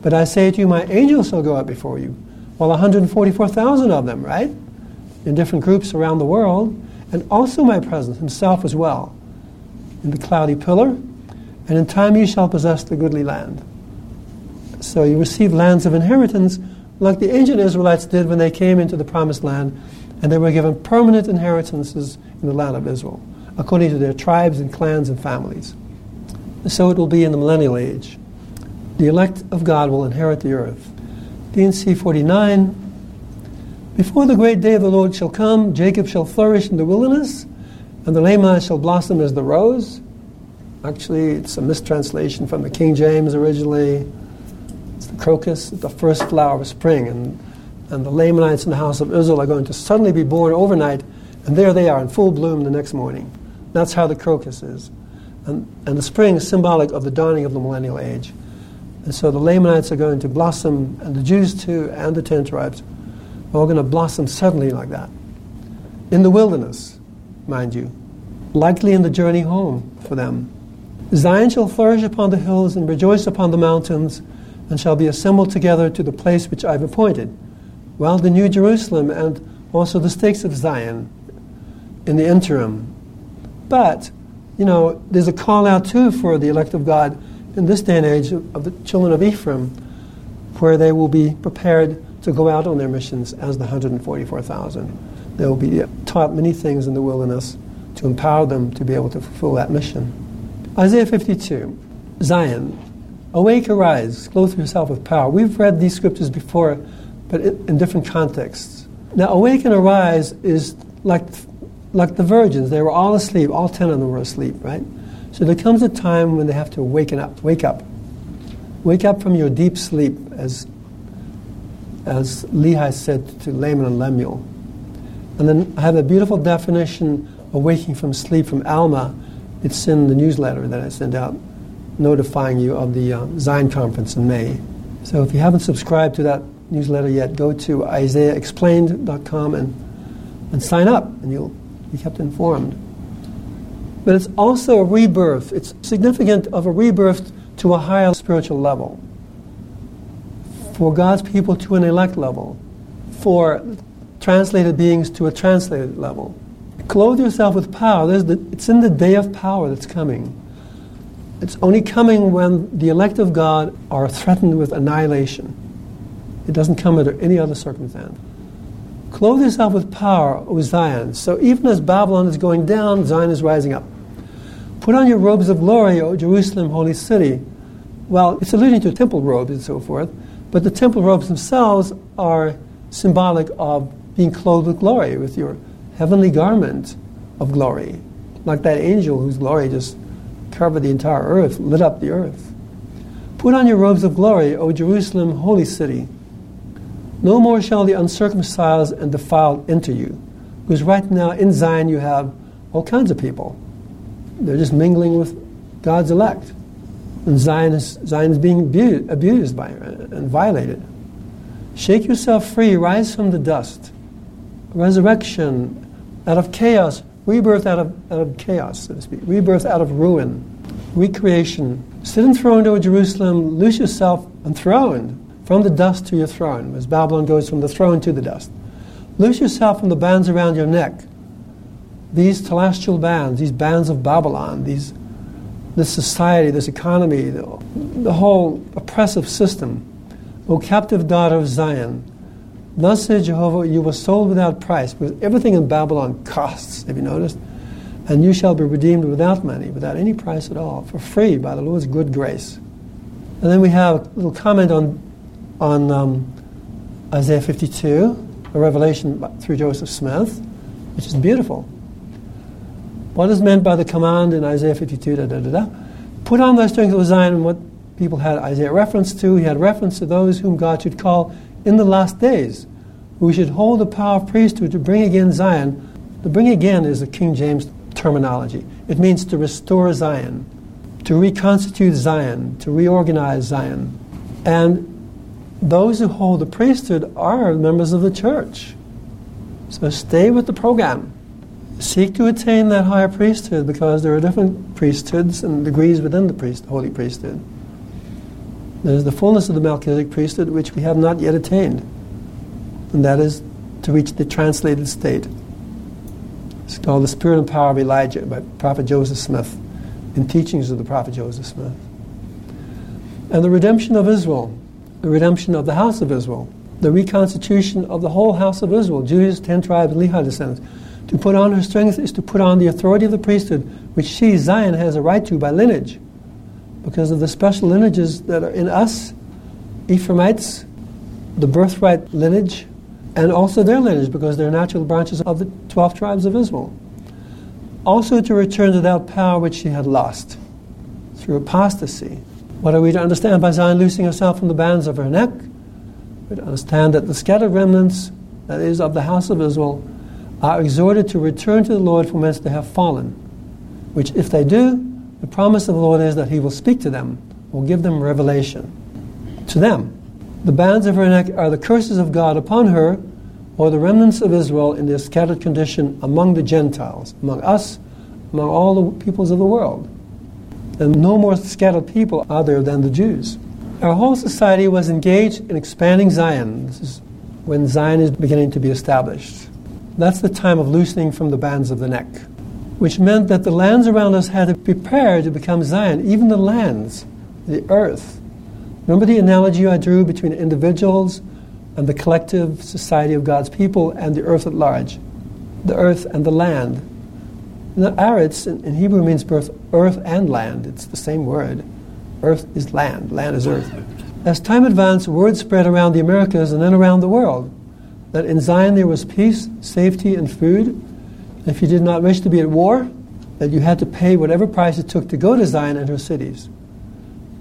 But I say to you, My angel shall go up before you. Well, 144,000 of them, right? In different groups around the world, and also my presence, himself as well, in the cloudy pillar, and in time you shall possess the goodly land. So you receive lands of inheritance like the ancient Israelites did when they came into the promised land, and they were given permanent inheritances in the land of Israel, according to their tribes and clans and families. So it will be in the millennial age. The elect of God will inherit the earth. D&C 49 Before the great day of the Lord shall come, Jacob shall flourish in the wilderness, and the Lamanites shall blossom as the rose. Actually, it's a mistranslation from the King James originally crocus, the first flower of spring. And, and the Lamanites in the house of Israel are going to suddenly be born overnight, and there they are in full bloom the next morning. That's how the crocus is. And, and the spring is symbolic of the dawning of the millennial age. And so the Lamanites are going to blossom, and the Jews too, and the ten tribes are all going to blossom suddenly like that. In the wilderness, mind you, likely in the journey home for them. Zion shall flourish upon the hills and rejoice upon the mountains and shall be assembled together to the place which I've appointed. Well, the New Jerusalem and also the stakes of Zion in the interim. But, you know, there's a call out too for the elect of God in this day and age of the children of Ephraim, where they will be prepared to go out on their missions as the 144,000. They will be taught many things in the wilderness to empower them to be able to fulfill that mission. Isaiah 52, Zion, Awake, arise, clothe yourself with power. We've read these scriptures before, but in different contexts. Now, awake and arise is like, like the virgins. They were all asleep. All ten of them were asleep, right? So there comes a time when they have to waken up. Wake up. Wake up from your deep sleep, as, as Lehi said to Laman and Lemuel. And then I have a beautiful definition of waking from sleep from Alma. It's in the newsletter that I sent out notifying you of the uh, Zion conference in May. So if you haven't subscribed to that newsletter yet, go to isaiahexplained.com and, and sign up, and you'll be kept informed. But it's also a rebirth. It's significant of a rebirth to a higher spiritual level. For God's people to an elect level. For translated beings to a translated level. Clothe yourself with power. The, it's in the day of power that's coming. It's only coming when the elect of God are threatened with annihilation. It doesn't come under any other circumstance. Clothe yourself with power, O Zion. So even as Babylon is going down, Zion is rising up. Put on your robes of glory, O Jerusalem, holy city. Well, it's alluding to temple robes and so forth, but the temple robes themselves are symbolic of being clothed with glory, with your heavenly garment of glory, like that angel whose glory just covered the entire earth, lit up the earth. Put on your robes of glory, O Jerusalem, holy city. No more shall the uncircumcised and defiled enter you. Because right now in Zion you have all kinds of people. They're just mingling with God's elect. And Zion is, Zion is being abused, abused by and violated. Shake yourself free, rise from the dust. Resurrection out of chaos, rebirth out of, out of chaos, so to speak, rebirth out of ruin, recreation. Sit enthroned, O Jerusalem, loose yourself enthroned from the dust to your throne, as Babylon goes from the throne to the dust. Loose yourself from the bands around your neck. These telestial bands, these bands of Babylon, these, this society, this economy, the, the whole oppressive system. O captive daughter of Zion, Thus said Jehovah, you were sold without price, because everything in Babylon costs, have you noticed? And you shall be redeemed without money, without any price at all, for free by the Lord's good grace. And then we have a little comment on, on um, Isaiah 52, a revelation through Joseph Smith, which is beautiful. What is meant by the command in Isaiah 52? Da, da, da, da. Put on thy strength, O Zion, and what people had Isaiah reference to. He had reference to those whom God should call in the last days. We should hold the power of priesthood to bring again Zion. To bring again is the King James terminology. It means to restore Zion, to reconstitute Zion, to reorganize Zion. And those who hold the priesthood are members of the church. So stay with the program. Seek to attain that higher priesthood because there are different priesthoods and degrees within the priest, holy priesthood. There's the fullness of the Melchizedek priesthood which we have not yet attained, and that is to reach the translated state. It's called the Spirit and Power of Elijah by Prophet Joseph Smith, in teachings of the Prophet Joseph Smith. And the redemption of Israel, the redemption of the house of Israel, the reconstitution of the whole house of Israel, Judah's ten tribes, Lehi descendants. To put on her strength is to put on the authority of the priesthood, which she, Zion, has a right to by lineage because of the special lineages that are in us, Ephraimites, the birthright lineage, and also their lineage because they're natural branches of the 12 tribes of Israel. Also to return to that power which she had lost through apostasy. What are we to understand by Zion loosing herself from the bands of her neck? We understand that the scattered remnants, that is, of the house of Israel, are exhorted to return to the Lord from whence they have fallen, which if they do, the promise of the Lord is that He will speak to them, will give them revelation. To them, the bands of her neck are the curses of God upon her, or the remnants of Israel in their scattered condition among the Gentiles, among us, among all the peoples of the world. And no more scattered people are there than the Jews. Our whole society was engaged in expanding Zion. This is when Zion is beginning to be established. That's the time of loosening from the bands of the neck which meant that the lands around us had to prepare to become Zion, even the lands, the earth. Remember the analogy I drew between individuals and the collective society of God's people and the earth at large? The earth and the land. the Aretz in Hebrew means both earth and land. It's the same word. Earth is land, land is earth. As time advanced, word spread around the Americas and then around the world that in Zion there was peace, safety, and food if you did not wish to be at war, that you had to pay whatever price it took to go to Zion and her cities.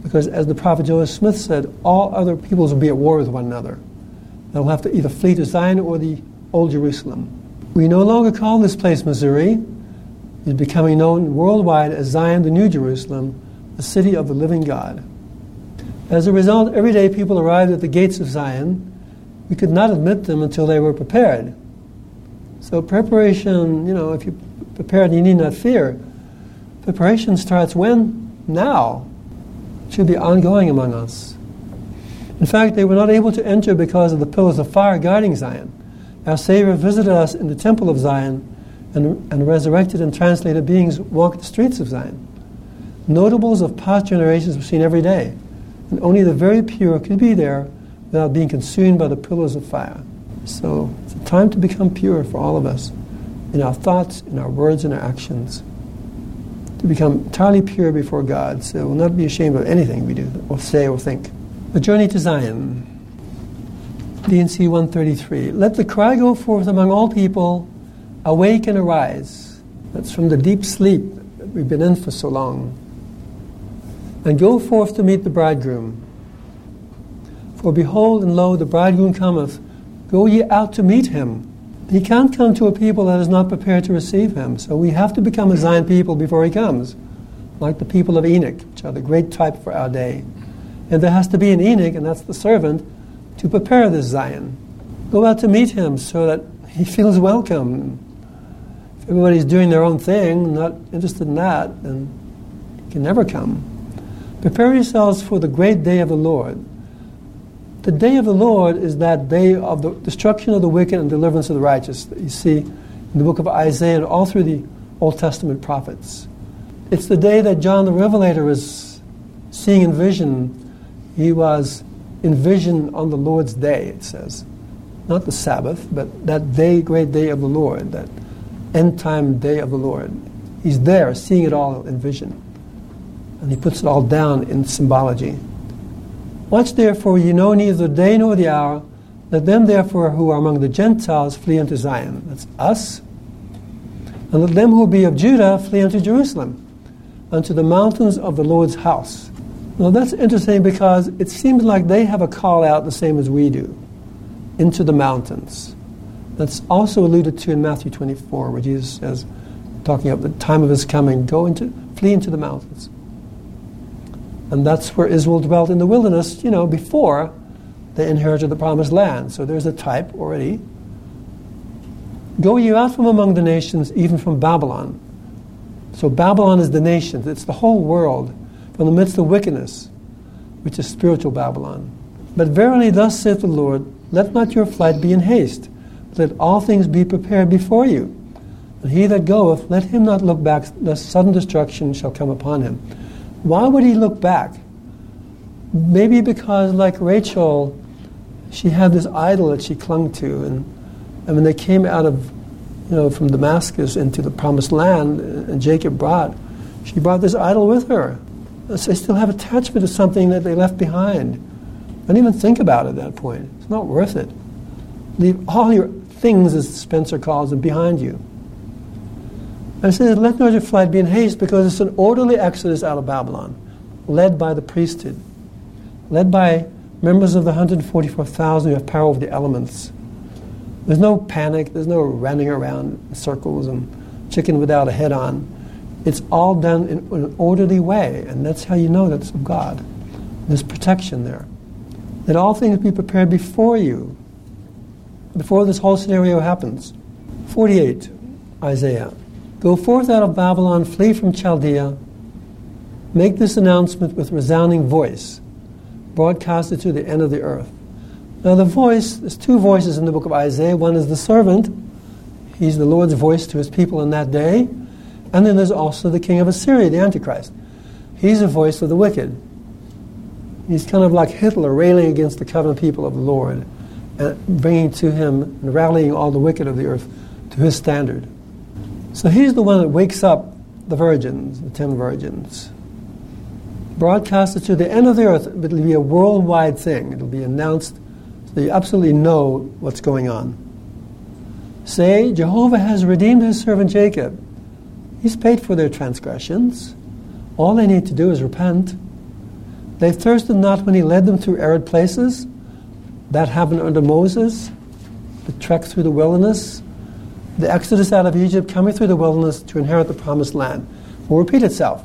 Because as the prophet Joseph Smith said, all other peoples will be at war with one another. They'll have to either flee to Zion or the Old Jerusalem. We no longer call this place Missouri. It's becoming known worldwide as Zion, the New Jerusalem, the city of the living God. As a result, every day people arrived at the gates of Zion we could not admit them until they were prepared. So preparation, you know, if you prepare, you need not fear. Preparation starts when? Now. It should be ongoing among us. In fact, they were not able to enter because of the pillars of fire guarding Zion. Our Savior visited us in the temple of Zion, and, and resurrected and translated beings walked the streets of Zion. Notables of past generations were seen every day, and only the very pure could be there without being consumed by the pillars of fire. So it's a time to become pure for all of us in our thoughts, in our words, and our actions. To become entirely pure before God, so we'll not be ashamed of anything we do, or say, or think. The journey to Zion. D&C 133. Let the cry go forth among all people, awake and arise. That's from the deep sleep that we've been in for so long. And go forth to meet the bridegroom. For behold, and lo, the bridegroom cometh. Go ye out to meet him. He can't come to a people that is not prepared to receive him. So we have to become a Zion people before he comes, like the people of Enoch, which are the great type for our day. And there has to be an Enoch, and that's the servant, to prepare this Zion. Go out to meet him so that he feels welcome. If everybody's doing their own thing, not interested in that, then he can never come. Prepare yourselves for the great day of the Lord. The day of the Lord is that day of the destruction of the wicked and deliverance of the righteous that you see in the book of Isaiah and all through the Old Testament prophets. It's the day that John the Revelator was seeing in vision. He was in vision on the Lord's day, it says. Not the Sabbath, but that day, great day of the Lord, that end time day of the Lord. He's there, seeing it all in vision. And he puts it all down in symbology. Watch therefore, ye know neither the day nor the hour. Let them therefore who are among the Gentiles flee unto Zion. That's us. And let them who be of Judah flee unto Jerusalem, unto the mountains of the Lord's house. Now that's interesting because it seems like they have a call out the same as we do into the mountains. That's also alluded to in Matthew 24, where Jesus says, talking about the time of his coming, go into, flee into the mountains. And that's where Israel dwelt in the wilderness, you know, before they inherited the promised land. So there's a type already. Go you out from among the nations, even from Babylon. So Babylon is the nations, it's the whole world, from the midst of wickedness, which is spiritual Babylon. But verily, thus saith the Lord, let not your flight be in haste, let all things be prepared before you. And he that goeth, let him not look back, lest sudden destruction shall come upon him. Why would he look back? Maybe because, like Rachel, she had this idol that she clung to, and, and when they came out of, you know, from Damascus into the promised land, and Jacob brought, she brought this idol with her. So they still have attachment to something that they left behind. Don't even think about it at that point. It's not worth it. Leave all your things, as Spencer calls them, behind you. And it says, Let not your flight be in haste, because it's an orderly exodus out of Babylon, led by the priesthood, led by members of the 144,000 who have power over the elements. There's no panic, there's no running around in circles and chicken without a head on. It's all done in, in an orderly way, and that's how you know that's of God. There's protection there. Let all things be prepared before you, before this whole scenario happens. 48, Isaiah. Go forth out of Babylon, flee from Chaldea. Make this announcement with resounding voice, broadcast it to the end of the earth. Now, the voice, there's two voices in the book of Isaiah. One is the servant, he's the Lord's voice to his people in that day. And then there's also the king of Assyria, the Antichrist. He's a voice of the wicked. He's kind of like Hitler railing against the covenant people of the Lord and bringing to him and rallying all the wicked of the earth to his standard. So he's the one that wakes up the virgins, the ten virgins. Broadcasted to the end of the earth, it'll be a worldwide thing. It'll be announced so you absolutely know what's going on. Say, Jehovah has redeemed his servant Jacob. He's paid for their transgressions. All they need to do is repent. They thirsted not when he led them through arid places. That happened under Moses, the trek through the wilderness the exodus out of Egypt, coming through the wilderness to inherit the promised land, will repeat itself.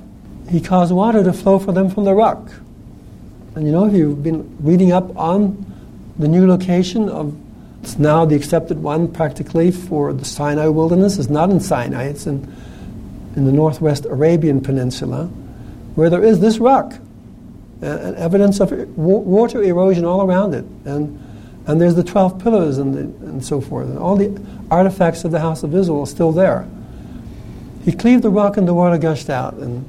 He caused water to flow for them from the rock. And you know, if you've been reading up on the new location of it's now the accepted one practically for the Sinai wilderness is not in Sinai, it's in, in the northwest Arabian Peninsula, where there is this rock and, evidence of water erosion all around it. And, and there's the 12 pillars and, the, and so forth. And all the artifacts of the house of Israel are still there. He cleaved the rock and the water gushed out. And,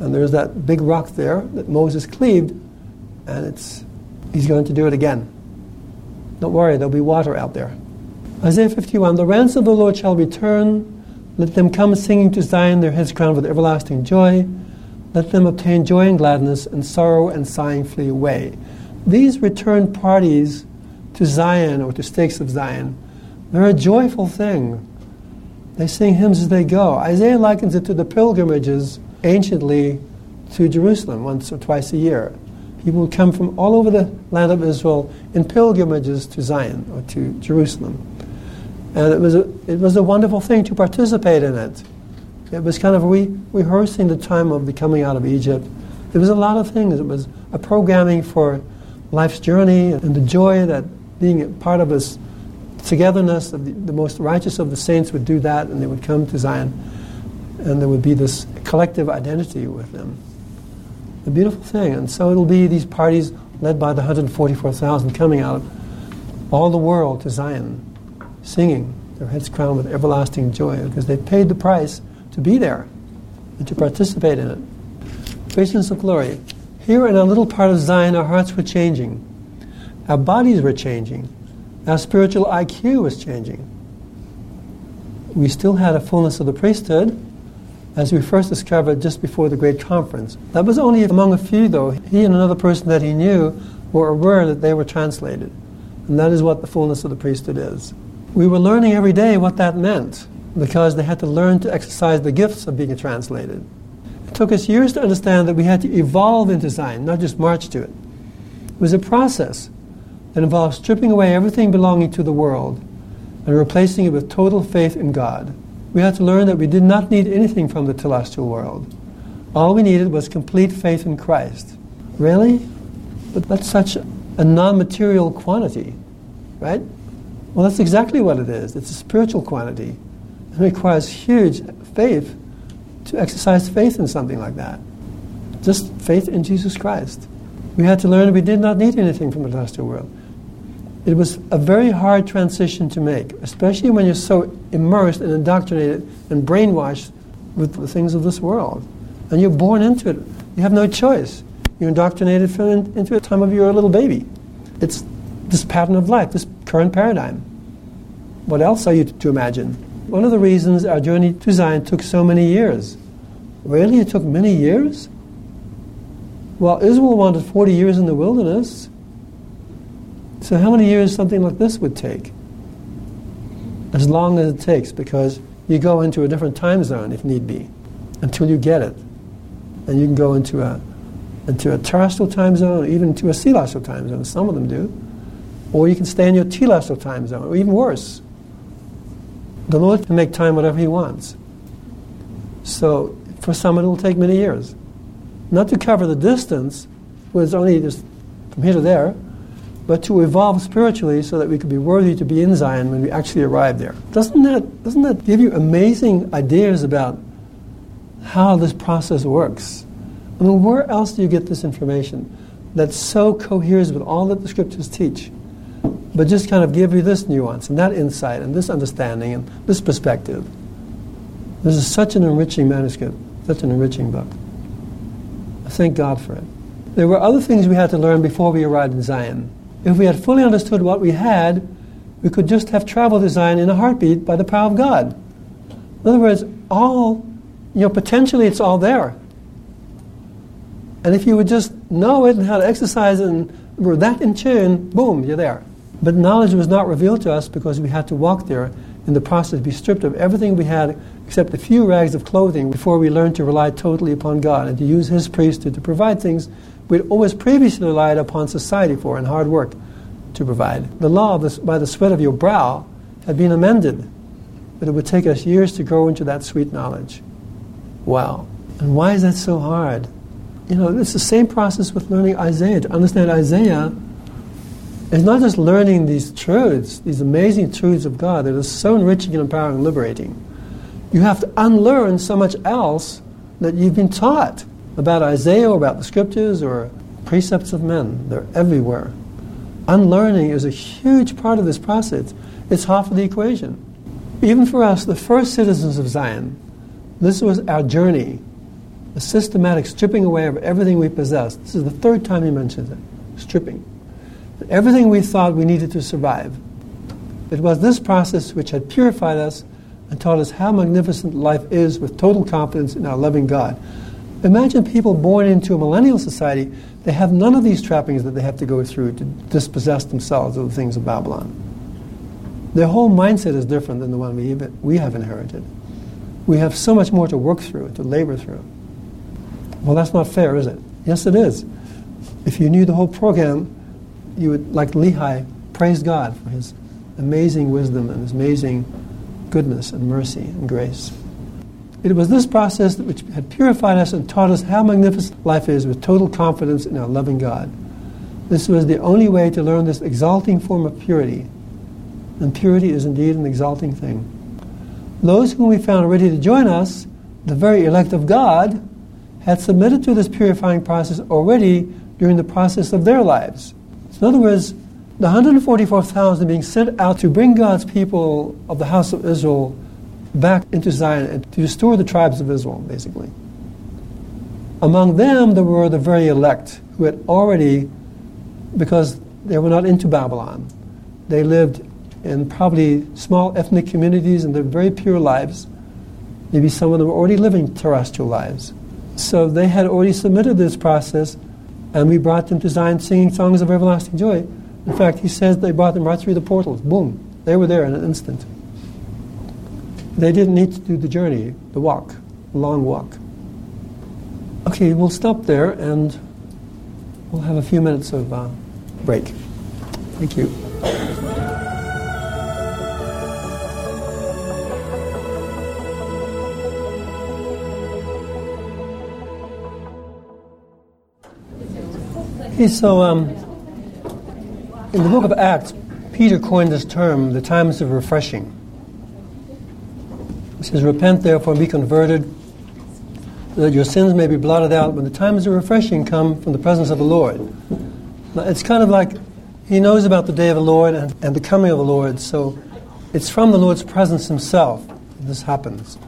and there's that big rock there that Moses cleaved, and it's, he's going to do it again. Don't worry, there'll be water out there. Isaiah 51 The ransom of the Lord shall return. Let them come singing to Zion, their heads crowned with everlasting joy. Let them obtain joy and gladness, and sorrow and sighing flee away. These return parties to Zion or to stakes of Zion, they're a joyful thing. They sing hymns as they go. Isaiah likens it to the pilgrimages anciently to Jerusalem once or twice a year. People would come from all over the land of Israel in pilgrimages to Zion or to Jerusalem. And it was a, it was a wonderful thing to participate in it. It was kind of re- rehearsing the time of the coming out of Egypt. It was a lot of things. It was a programming for life's journey and the joy that being part of this togetherness, the, the most righteous of the saints would do that and they would come to Zion and there would be this collective identity with them a beautiful thing. And so it'll be these parties led by the 144,000 coming out of all the world to Zion, singing, their heads crowned with everlasting joy, because they paid the price to be there and to participate in it. Visions of glory. Here in a little part of Zion, our hearts were changing. Our bodies were changing. Our spiritual IQ was changing. We still had a fullness of the priesthood, as we first discovered just before the great conference. That was only among a few, though. He and another person that he knew were aware that they were translated. And that is what the fullness of the priesthood is. We were learning every day what that meant because they had to learn to exercise the gifts of being translated. It took us years to understand that we had to evolve into Zion, not just march to it. It was a process that involves stripping away everything belonging to the world and replacing it with total faith in God we had to learn that we did not need anything from the telestial world. All we needed was complete faith in Christ. Really? But that's such a non material quantity, right? Well, that's exactly what it is. It's a spiritual quantity. It requires huge faith to exercise faith in something like that. Just faith in Jesus Christ. We had to learn we did not need anything from the telestial world. It was a very hard transition to make, especially when you're so immersed and indoctrinated and brainwashed with the things of this world. And you're born into it. You have no choice. You're indoctrinated from in, into the time of you're a little baby. It's this pattern of life, this current paradigm. What else are you to imagine? One of the reasons our journey to Zion took so many years. Really? It took many years? Well, Israel wanted 40 years in the wilderness. So, how many years something like this would take? As long as it takes, because you go into a different time zone if need be, until you get it. And you can go into a, into a terrestrial time zone, or even into a celestial time zone. Some of them do. Or you can stay in your telestial time zone, or even worse. The Lord can make time whatever He wants. So, for some, it will take many years. Not to cover the distance, where it's only just from here to there, but to evolve spiritually so that we could be worthy to be in Zion when we actually arrive there. Doesn't that, doesn't that give you amazing ideas about how this process works? I mean, where else do you get this information that so coheres with all that the scriptures teach? But just kind of give you this nuance and that insight and this understanding and this perspective. This is such an enriching manuscript, such an enriching book. I thank God for it. There were other things we had to learn before we arrived in Zion. If we had fully understood what we had, we could just have travel design in a heartbeat by the power of God. In other words, all, you know, potentially it's all there. And if you would just know it and how to exercise it and were that in tune, boom, you're there. But knowledge was not revealed to us because we had to walk there in the process, be stripped of everything we had except a few rags of clothing before we learned to rely totally upon God and to use His priesthood to provide things we'd always previously relied upon society for and hard work to provide. The law by the sweat of your brow had been amended, but it would take us years to grow into that sweet knowledge. Wow. And why is that so hard? You know, it's the same process with learning Isaiah. To understand Isaiah, It's not just learning these truths, these amazing truths of God that are so enriching and empowering and liberating. You have to unlearn so much else that you've been taught about Isaiah or about the scriptures or precepts of men. They're everywhere. Unlearning is a huge part of this process. It's half of the equation. Even for us, the first citizens of Zion, this was our journey, a systematic stripping away of everything we possessed. This is the third time he mentions it stripping. Everything we thought we needed to survive. It was this process which had purified us and taught us how magnificent life is with total confidence in our loving God. Imagine people born into a millennial society, they have none of these trappings that they have to go through to dispossess themselves of the things of Babylon. Their whole mindset is different than the one we, we have inherited. We have so much more to work through, to labor through. Well, that's not fair, is it? Yes, it is. If you knew the whole program, you would, like Lehi, praise God for his amazing wisdom and his amazing goodness and mercy and grace. It was this process which had purified us and taught us how magnificent life is with total confidence in our loving God. This was the only way to learn this exalting form of purity. And purity is indeed an exalting thing. Those whom we found ready to join us, the very elect of God, had submitted to this purifying process already during the process of their lives. So in other words, the 144,000 being sent out to bring God's people of the house of Israel back into Zion and to restore the tribes of Israel, basically. Among them, there were the very elect who had already, because they were not into Babylon, they lived in probably small ethnic communities and their very pure lives. Maybe some of them were already living terrestrial lives. So they had already submitted this process, and we brought them to Zion singing songs of everlasting joy. In fact, he says they brought them right through the portals. Boom. They were there in an instant. They didn't need to do the journey, the walk, long walk. Okay, we'll stop there and we'll have a few minutes of uh, break. Thank you. Okay, so um, in the book of Acts, Peter coined this term, the times of refreshing. He says, Repent therefore and be converted, that your sins may be blotted out when the times of refreshing come from the presence of the Lord. Now, it's kind of like he knows about the day of the Lord and, and the coming of the Lord, so it's from the Lord's presence himself that this happens.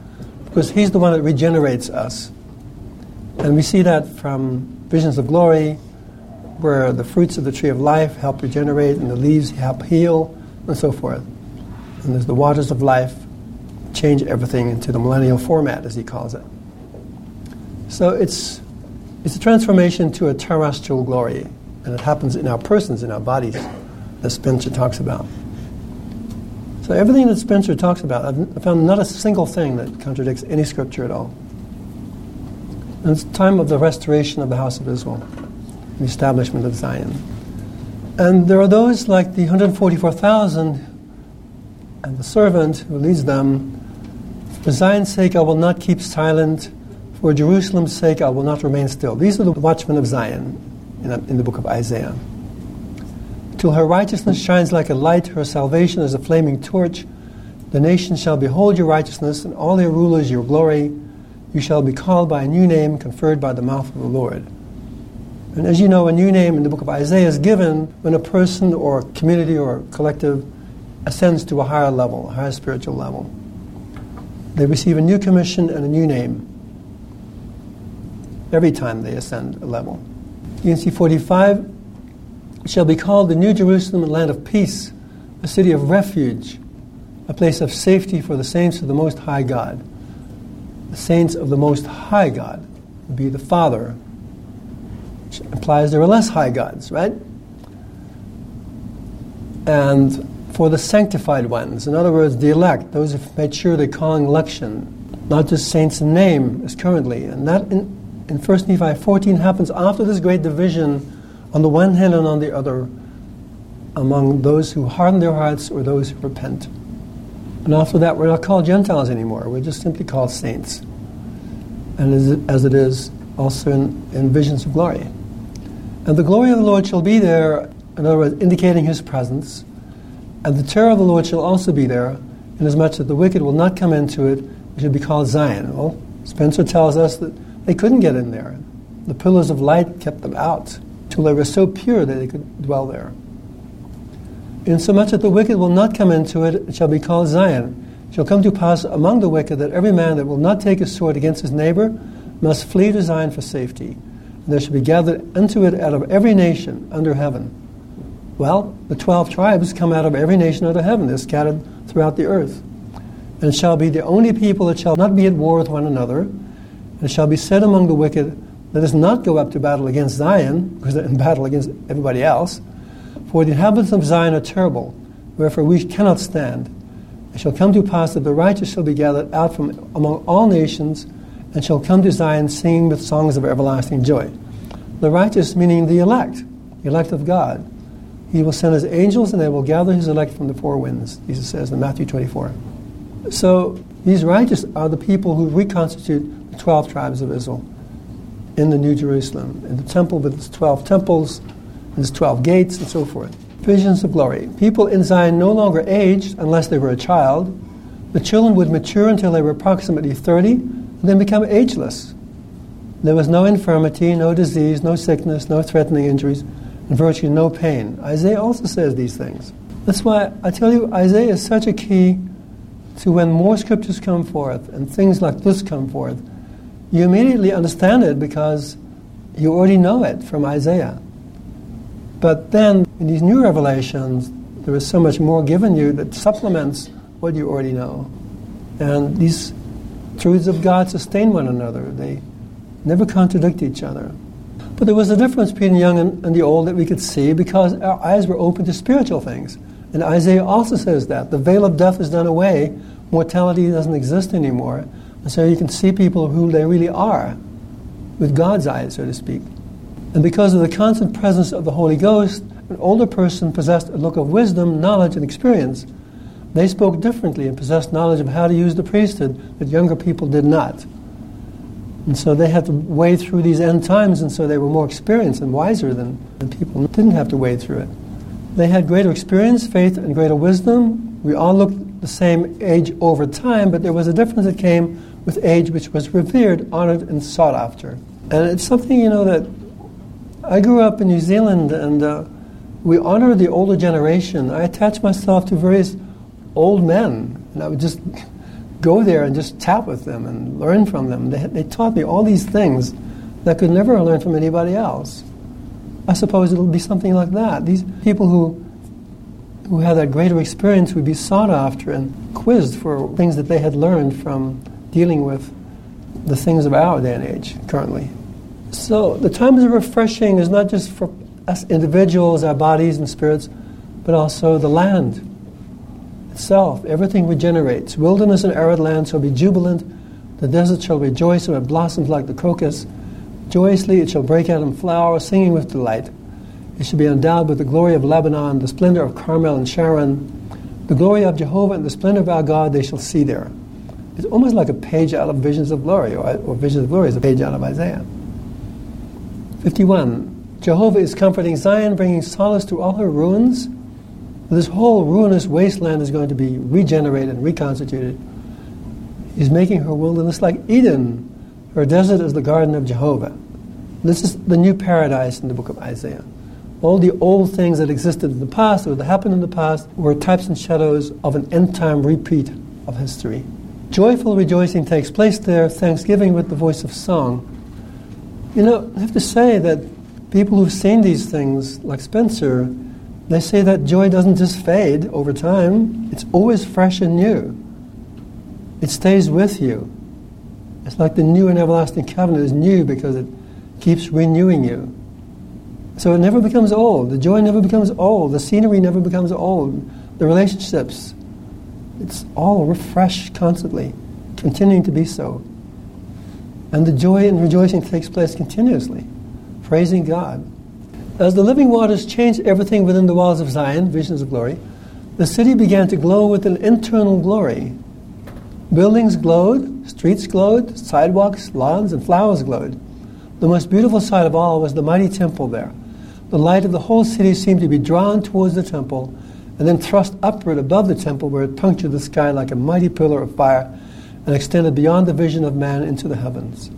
Because he's the one that regenerates us. And we see that from visions of glory, where the fruits of the tree of life help regenerate and the leaves help heal and so forth. And there's the waters of life change everything into the millennial format, as he calls it. So it's, it's a transformation to a terrestrial glory, and it happens in our persons, in our bodies, as Spencer talks about. So everything that Spencer talks about, I've found not a single thing that contradicts any scripture at all. And it's time of the restoration of the house of Israel the establishment of Zion. And there are those like the 144,000 and the servant who leads them. For Zion's sake, I will not keep silent. For Jerusalem's sake, I will not remain still. These are the watchmen of Zion in, the book of Isaiah. Till her righteousness shines like a light, her salvation as a flaming torch. The nations shall behold your righteousness, and all their rulers your glory. You shall be called by a new name conferred by the mouth of the Lord. And as you know, a new name in the book of Isaiah is given when a person or community or collective ascends to a higher level, a higher spiritual level. They receive a new commission and a new name every time they ascend a level. D&C 45 shall be called the New Jerusalem, a land of peace, a city of refuge, a place of safety for the saints of the Most High God. The saints of the Most High God would be the Father, which implies there are less high gods, right? And for the sanctified ones, in other words, the elect, those who've made sure they're calling election, not just saints in name as currently. And that in, in 1 Nephi 14 happens after this great division on the one hand and on the other among those who harden their hearts or those who repent. And after that, we're not called Gentiles anymore. We're just simply called saints. And as it, as it is also in, in visions of glory. And the glory of the Lord shall be there in other words, indicating his presence. And the terror of the Lord shall also be there, inasmuch that the wicked will not come into it, which shall be called Zion. Well, Spencer tells us that they couldn't get in there. The pillars of light kept them out till they were so pure that they could dwell there. Insomuch that the wicked will not come into it, it shall be called Zion. It shall come to pass among the wicked that every man that will not take his sword against his neighbor must flee to Zion for safety. And there shall be gathered unto it out of every nation under heaven. Well, the twelve tribes come out of every nation under heaven. They're scattered throughout the earth. And shall be the only people that shall not be at war with one another. And shall be said among the wicked, let us not go up to battle against Zion, because they're in battle against everybody else. For the inhabitants of Zion are terrible, wherefore we cannot stand. It shall come to pass that the righteous shall be gathered out from among all nations, and shall come to Zion singing with songs of everlasting joy. The righteous meaning the elect, the elect of God. He will send his angels, and they will gather his elect from the four winds, Jesus says in Matthew 24. So these righteous are the people who reconstitute the 12 tribes of Israel in the New Jerusalem, in the temple with its 12 temples, its 12 gates, and so forth. Visions of glory. People in Zion no longer aged unless they were a child. The children would mature until they were approximately 30 and then become ageless. There was no infirmity, no disease, no sickness, no threatening injuries, virtually no pain. Isaiah also says these things. That's why I tell you, Isaiah is such a key to when more scriptures come forth and things like this come forth you immediately understand it because you already know it from Isaiah. But then in these new revelations, there is so much more given you that supplements what you already know. And these truths of God sustain one another, they never contradict each other. But there was a difference between the young and, and the old that we could see because our eyes were open to spiritual things. And Isaiah also says that. The veil of death is done away, mortality doesn't exist anymore. And so you can see people who they really are with God's eyes, so to speak. And because of the constant presence of the Holy Ghost, an older person possessed a look of wisdom, knowledge, and experience. They spoke differently and possessed knowledge of how to use the priesthood that younger people did not. And so they had to wade through these end times, and so they were more experienced and wiser than, than people who didn't have to wade through it. They had greater experience, faith, and greater wisdom. We all looked the same age over time, but there was a difference that came with age which was revered, honored, and sought after. And it's something, you know, that I grew up in New Zealand and uh, we honor the older generation. I attached myself to various old men, and I would just go there and just tap with them and learn from them. They, they taught me all these things that I could never learn from anybody else. I suppose it'll be something like that. These people who who had that greater experience would be sought after and quizzed for things that they had learned from dealing with the things of our day and age currently. So the times of refreshing is not just for us individuals, our bodies and spirits, but also the land itself. Everything regenerates. Wilderness and arid land shall be jubilant. The desert shall rejoice and it blossoms like the crocus. Joyously it shall break out in flower, singing with delight. It shall be endowed with the glory of Lebanon, the splendor of Carmel and Sharon. The glory of Jehovah and the splendor of our God they shall see there. It's almost like a page out of Visions of Glory, or, or Visions of Glory is a page out of Isaiah. 51. Jehovah is comforting Zion, bringing solace to all her ruins. This whole ruinous wasteland is going to be regenerated and reconstituted. He's making her wilderness like Eden. Her desert is the garden of Jehovah. This is the new paradise in the book of Isaiah. All the old things that existed in the past or that happened in the past were types and shadows of an end time repeat of history. Joyful rejoicing takes place there, thanksgiving with the voice of song. You know, I have to say that people who've seen these things, like Spencer, they say that joy doesn't just fade over time, it's always fresh and new. It stays with you. It's like the new and everlasting covenant is new because it keeps renewing you. So it never becomes old. The joy never becomes old. The scenery never becomes old. The relationships, it's all refreshed constantly, continuing to be so. And the joy and rejoicing takes place continuously, praising God. As the living waters changed everything within the walls of Zion, visions of glory, the city began to glow with an internal glory. Buildings glowed, streets glowed, sidewalks, lawns, and flowers glowed. The most beautiful sight of all was the mighty temple there. the light of the whole city seemed to be drawn towards the temple and then thrust upward above the temple where it punctured the sky like a mighty pillar of fire and extended beyond the vision of man into the heavens.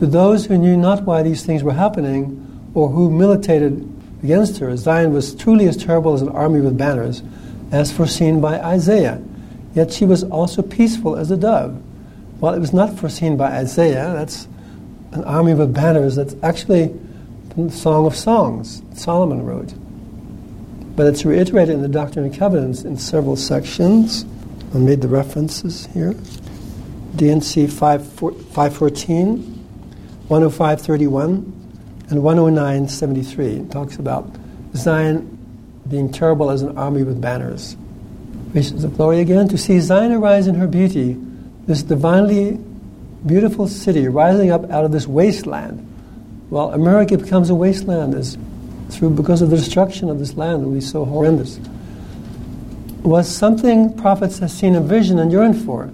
To those who knew not why these things were happening or who militated against her, Zion was truly as terrible as an army with banners, as foreseen by Isaiah. Yet she was also peaceful as a dove. Well, it was not foreseen by Isaiah. That's an army with banners. That's actually the Song of Songs Solomon wrote. But it's reiterated in the Doctrine and Covenants in several sections. I made the references here. D&C 514, 10531, and 10973. Talks about Zion being terrible as an army with banners. Visions of glory again. To see Zion arise in her beauty, this divinely beautiful city rising up out of this wasteland. Well, America becomes a wasteland is through because of the destruction of this land that will be so horrendous. Was something prophets have seen a vision and yearned for.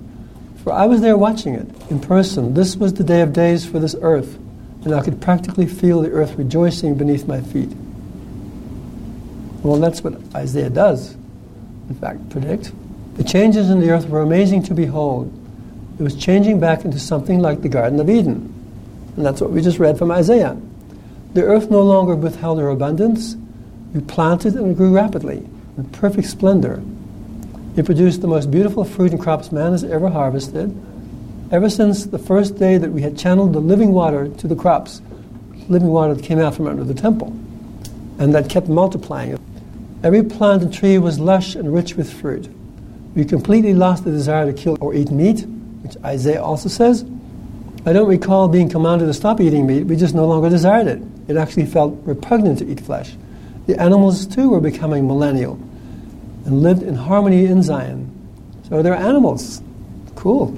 For I was there watching it in person. This was the day of days for this earth, and I could practically feel the earth rejoicing beneath my feet. Well, that's what Isaiah does, in fact, predict. The changes in the earth were amazing to behold. It was changing back into something like the Garden of Eden. And that's what we just read from Isaiah. The earth no longer withheld her abundance. We planted and it grew rapidly, in perfect splendor. It produced the most beautiful fruit and crops man has ever harvested. Ever since the first day that we had channeled the living water to the crops, living water that came out from under the temple, and that kept multiplying. Every plant and tree was lush and rich with fruit. We completely lost the desire to kill or eat meat, which Isaiah also says. I don't recall being commanded to stop eating meat, we just no longer desired it. It actually felt repugnant to eat flesh. The animals, too, were becoming millennial and lived in harmony in Zion. So they're animals. Cool.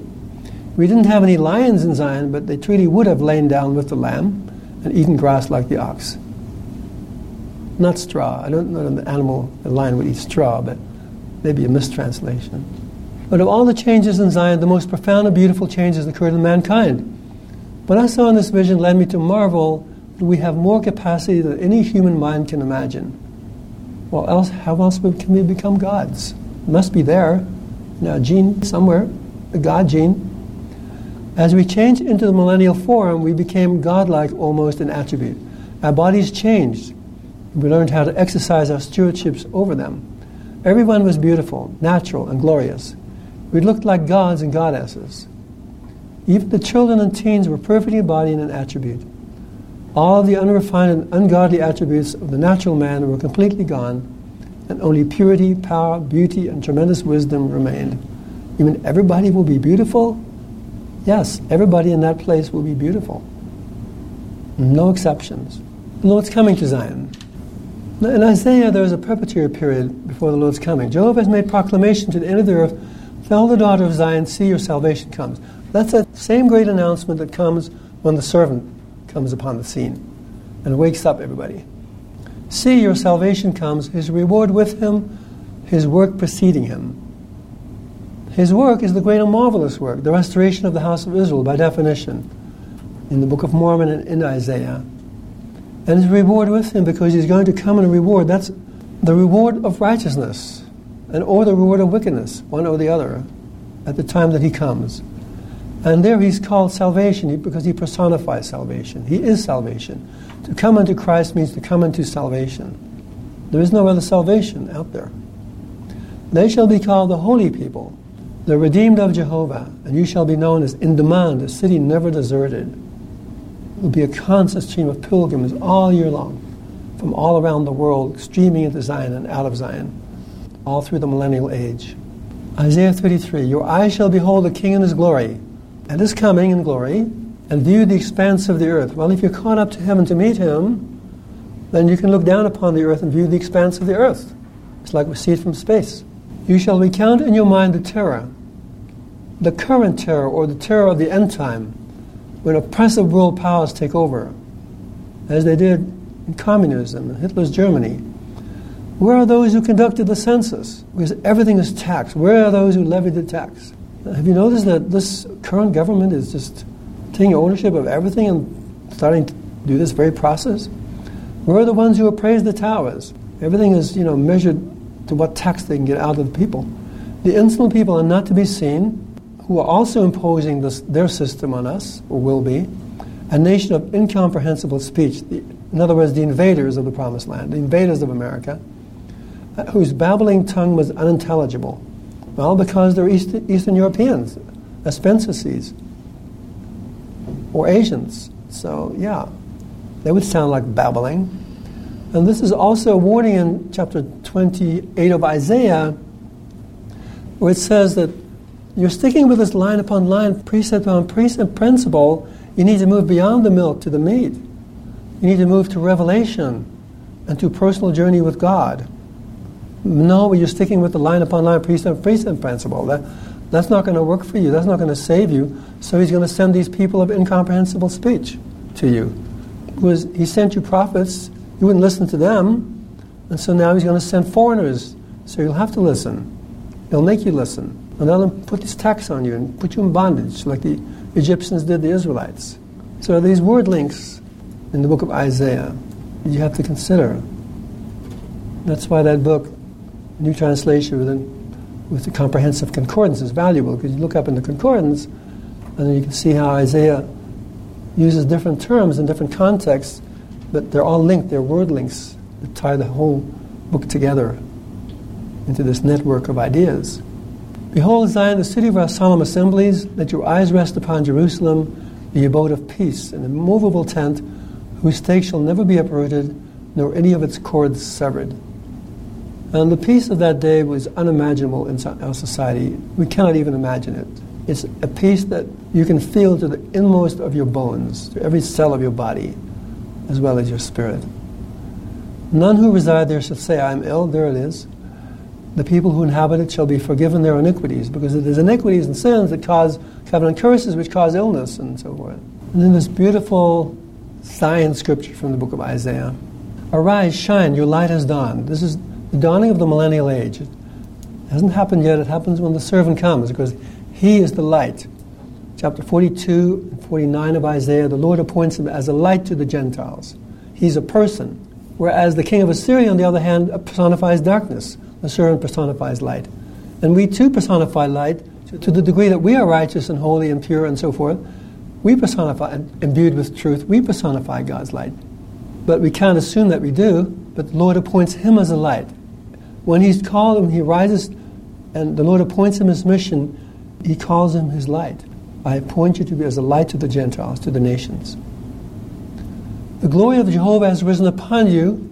We didn't have any lions in Zion, but they truly would have lain down with the lamb and eaten grass like the ox. Not straw. I don't know an animal, a lion would eat straw, but maybe a mistranslation. But of all the changes in Zion, the most profound and beautiful changes occurred in mankind. What I saw in this vision led me to marvel that we have more capacity than any human mind can imagine. Well, else, how else can we become gods? It must be there, in a gene somewhere, the God gene. As we changed into the millennial form, we became godlike almost in attribute. Our bodies changed. We learned how to exercise our stewardships over them. Everyone was beautiful, natural, and glorious. We looked like gods and goddesses. Even the children and teens were perfectly embodied in an attribute. All the unrefined and ungodly attributes of the natural man were completely gone, and only purity, power, beauty, and tremendous wisdom remained. You mean everybody will be beautiful? Yes, everybody in that place will be beautiful. No exceptions. The Lord's coming to Zion. In Isaiah, there is a preparatory period before the Lord's coming. Jehovah has made proclamation to the end of the earth Tell the daughter of Zion, see your salvation comes. That's that same great announcement that comes when the servant comes upon the scene and wakes up everybody. See, your salvation comes, his reward with him, his work preceding him. His work is the great and marvelous work, the restoration of the house of Israel by definition, in the Book of Mormon and in Isaiah. And his reward with him because he's going to come and reward. That's the reward of righteousness, and or the reward of wickedness, one or the other, at the time that he comes. And there he's called salvation because he personifies salvation. He is salvation. To come unto Christ means to come unto salvation. There is no other salvation out there. They shall be called the holy people, the redeemed of Jehovah, and you shall be known as in demand, a city never deserted. There will be a constant stream of pilgrims all year long, from all around the world, streaming into Zion and out of Zion, all through the millennial age. Isaiah 33 Your eyes shall behold the King in his glory and his coming in glory and view the expanse of the earth. Well, if you're caught up to heaven to meet him, then you can look down upon the earth and view the expanse of the earth. It's like we see it from space. You shall recount in your mind the terror, the current terror or the terror of the end time, when oppressive world powers take over, as they did in communism in Hitler's Germany. Where are those who conducted the census? Because everything is taxed. Where are those who levied the tax? Have you noticed that this current government is just taking ownership of everything and starting to do this very process? We're the ones who appraised the towers. Everything is, you know, measured to what tax they can get out of the people. The insolent people are not to be seen, who are also imposing this, their system on us, or will be, a nation of incomprehensible speech. The, in other words, the invaders of the Promised Land, the invaders of America, uh, whose babbling tongue was unintelligible. Well, because they're East, Eastern Europeans, as Spencer sees, or Asians. So, yeah, they would sound like babbling. And this is also a warning in chapter 28 of Isaiah, where it says that you're sticking with this line upon line, precept upon precept principle. You need to move beyond the milk to the meat. You need to move to revelation and to personal journey with God. No, you're sticking with the line upon line, precept precept principle. That, that's not going to work for you. That's not going to save you. So he's going to send these people of incomprehensible speech to you. Because he sent you prophets, you wouldn't listen to them. And so now he's going to send foreigners. So you'll have to listen. He'll make you listen. And they'll put this tax on you and put you in bondage like the Egyptians did the Israelites. So these word links in the book of Isaiah you have to consider. That's why that book, New Translation with, with the comprehensive concordance, is valuable because you look up in the concordance and you can see how Isaiah uses different terms in different contexts, but they're all linked, they're word links that tie the whole book together into this network of ideas. Behold, Zion, the city of our solemn assemblies, let your eyes rest upon Jerusalem, the abode of peace, an immovable tent, whose stake shall never be uprooted, nor any of its cords severed. And the peace of that day was unimaginable in our society. We cannot even imagine it. It's a peace that you can feel to the inmost of your bones, to every cell of your body, as well as your spirit. None who reside there shall say, I am ill. There it is the people who inhabit it shall be forgiven their iniquities, because it is iniquities and sins that cause covenant curses, which cause illness and so forth. And then this beautiful science scripture from the book of Isaiah Arise, shine, your light has dawned. This is the dawning of the millennial age. It hasn't happened yet, it happens when the servant comes, because he is the light. Chapter 42 and 49 of Isaiah, the Lord appoints him as a light to the Gentiles. He's a person. Whereas the king of Assyria, on the other hand, personifies darkness. The servant personifies light. And we too personify light to the degree that we are righteous and holy and pure and so forth. We personify, imbued with truth, we personify God's light. But we can't assume that we do, but the Lord appoints him as a light. When he's called and he rises and the Lord appoints him his mission, he calls him his light. I appoint you to be as a light to the Gentiles, to the nations. The glory of Jehovah has risen upon you,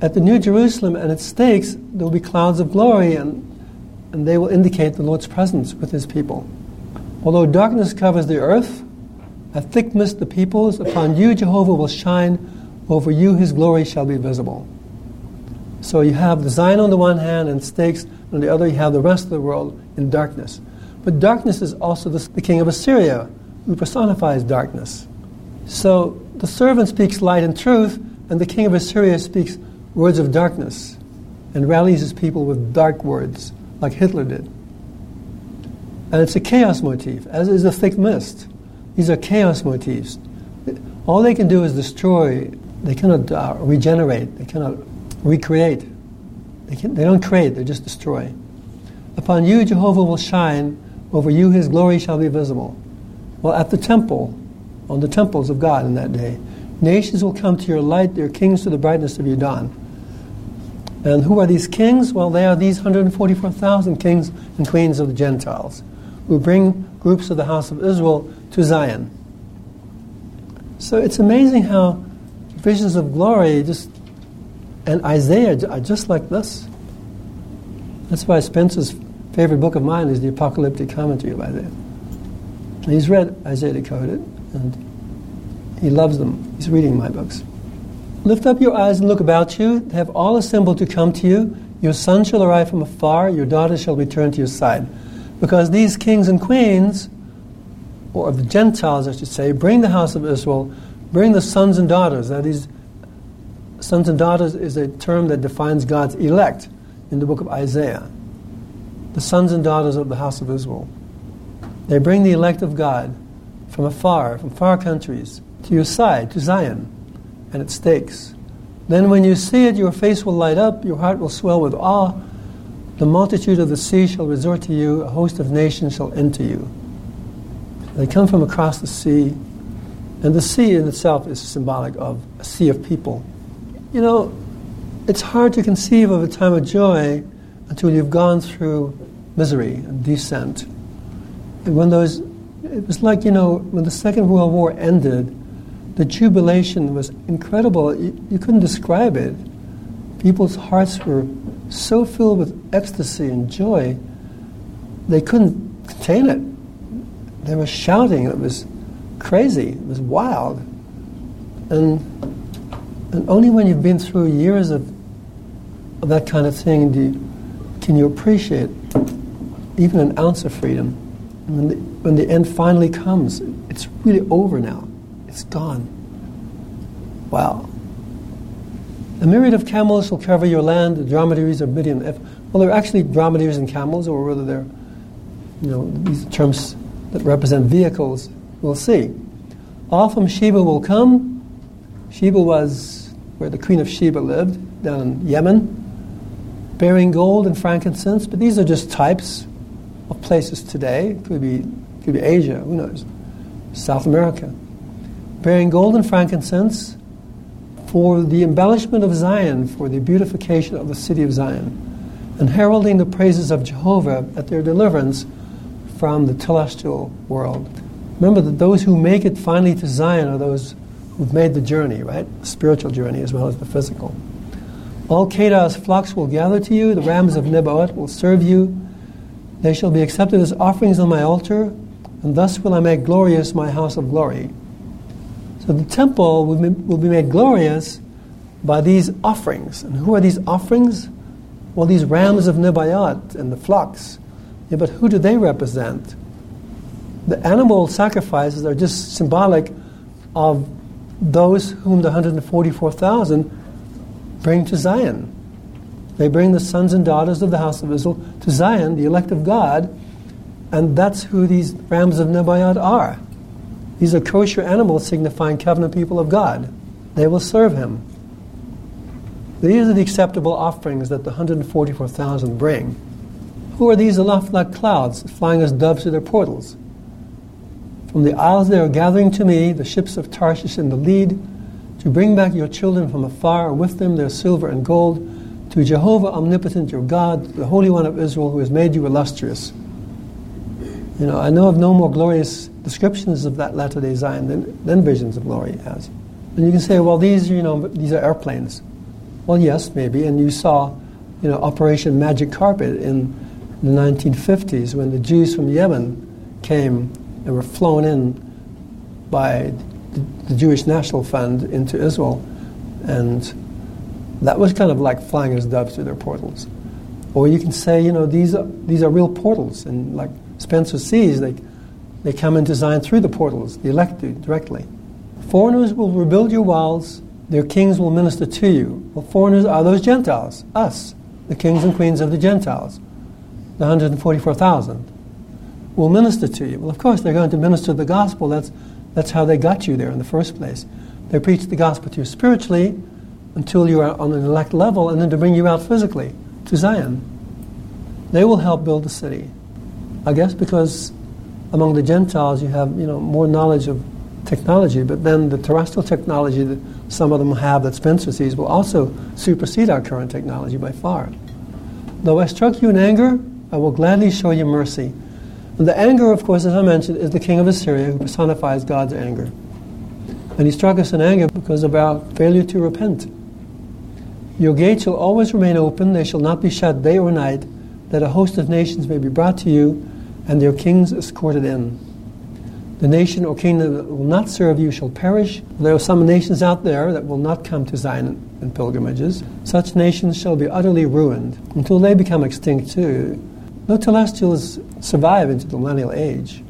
at the New Jerusalem and its stakes, there will be clouds of glory, and, and they will indicate the Lord's presence with his people. Although darkness covers the earth, a thick mist the peoples, upon you Jehovah will shine, over you his glory shall be visible. So you have the Zion on the one hand and stakes, on the other you have the rest of the world in darkness. But darkness is also the, the king of Assyria, who personifies darkness. So the servant speaks light and truth, and the king of Assyria speaks words of darkness and rallies his people with dark words, like Hitler did. And it's a chaos motif, as is a thick mist. These are chaos motifs. All they can do is destroy. They cannot uh, regenerate. They cannot recreate. They, can, they don't create, they just destroy. Upon you, Jehovah will shine. Over you, his glory shall be visible. Well, at the temple, on the temples of God in that day, nations will come to your light, their kings to the brightness of your dawn. And who are these kings? Well, they are these 144,000 kings and queens of the Gentiles who bring groups of the house of Israel to Zion. So it's amazing how visions of glory just and Isaiah are just like this. That's why Spencer's favorite book of mine is the Apocalyptic Commentary of Isaiah. He's read Isaiah Decoded, and he loves them. He's reading my books. Lift up your eyes and look about you. They have all assembled to come to you. Your son shall arrive from afar, your daughter shall return to your side. Because these kings and queens, or of the Gentiles, I should say, bring the house of Israel, bring the sons and daughters. Now, these sons and daughters is a term that defines God's elect in the book of Isaiah. The sons and daughters of the house of Israel. They bring the elect of God from afar, from far countries, to your side, to Zion and its stakes. Then when you see it, your face will light up, your heart will swell with awe. The multitude of the sea shall resort to you, a host of nations shall enter you. They come from across the sea, and the sea in itself is symbolic of a sea of people. You know, it's hard to conceive of a time of joy until you've gone through misery and descent. And when those, it was like, you know, when the Second World War ended, the jubilation was incredible. You, you couldn't describe it. People's hearts were so filled with ecstasy and joy, they couldn't contain it. They were shouting. It was crazy. It was wild. And, and only when you've been through years of, of that kind of thing do you, can you appreciate even an ounce of freedom. When the, when the end finally comes, it's really over now. It's gone. Wow. A myriad of camels will cover your land, the dromedaries are Midian. Well, they're actually dromedaries and camels, or whether they're, you know, these terms that represent vehicles, we'll see. All from Sheba will come. Sheba was where the Queen of Sheba lived, down in Yemen, bearing gold and frankincense, but these are just types of places today. It could be, could be Asia, who knows? South America. Bearing gold and frankincense for the embellishment of Zion, for the beautification of the city of Zion, and heralding the praises of Jehovah at their deliverance from the telestial world. Remember that those who make it finally to Zion are those who've made the journey, right? The spiritual journey as well as the physical. All Kedar's flocks will gather to you, the rams of Nebaioth will serve you, they shall be accepted as offerings on my altar, and thus will I make glorious my house of glory. So the temple will be, made glorious by these offerings. And who are these offerings? Well, these rams of Nebaioth and the flocks. Yeah, but who do they represent? The animal sacrifices are just symbolic of those whom the 144,000 bring to Zion. They bring the sons and daughters of the house of Israel to Zion, the elect of God, and that's who these rams of Nebaioth are. These are kosher animals signifying covenant people of God. They will serve him. These are the acceptable offerings that the 144,000 bring. Who are these aloft like clouds, flying as doves to their portals? From the isles they are gathering to me, the ships of Tarshish in the lead, to bring back your children from afar, with them their silver and gold, to Jehovah omnipotent, your God, the Holy One of Israel, who has made you illustrious. You know, I know of no more glorious descriptions of that latter day Zion than, than visions of glory has. And you can say, well, these, are you know, these are airplanes. Well, yes, maybe. And you saw, you know, Operation Magic Carpet in the 1950s when the Jews from Yemen came and were flown in by the Jewish National Fund into Israel. And that was kind of like flying as doves through their portals. Or you can say, you know, these are, these are real portals. And like Spencer sees, they, they come into Zion through the portals, the elect directly. Foreigners will rebuild your walls, their kings will minister to you. Well, foreigners are those Gentiles, us, the kings and queens of the Gentiles, the 144,000, will minister to you. Well, of course, they're going to minister the gospel. That's, that's how they got you there in the first place. They preach the gospel to you spiritually, until you are on an elect level, and then to bring you out physically to Zion. They will help build the city. I guess because among the Gentiles you have you know more knowledge of technology, but then the terrestrial technology that some of them have that Spencer sees will also supersede our current technology by far. Though I struck you in anger, I will gladly show you mercy. The anger, of course, as I mentioned, is the king of Assyria who personifies God's anger. And he struck us in anger because of our failure to repent. Your gates shall always remain open, they shall not be shut day or night, that a host of nations may be brought to you, and their kings escorted in. The nation or kingdom that will not serve you shall perish. There are some nations out there that will not come to Zion in pilgrimages. Such nations shall be utterly ruined until they become extinct too. No telestials survive into the millennial age.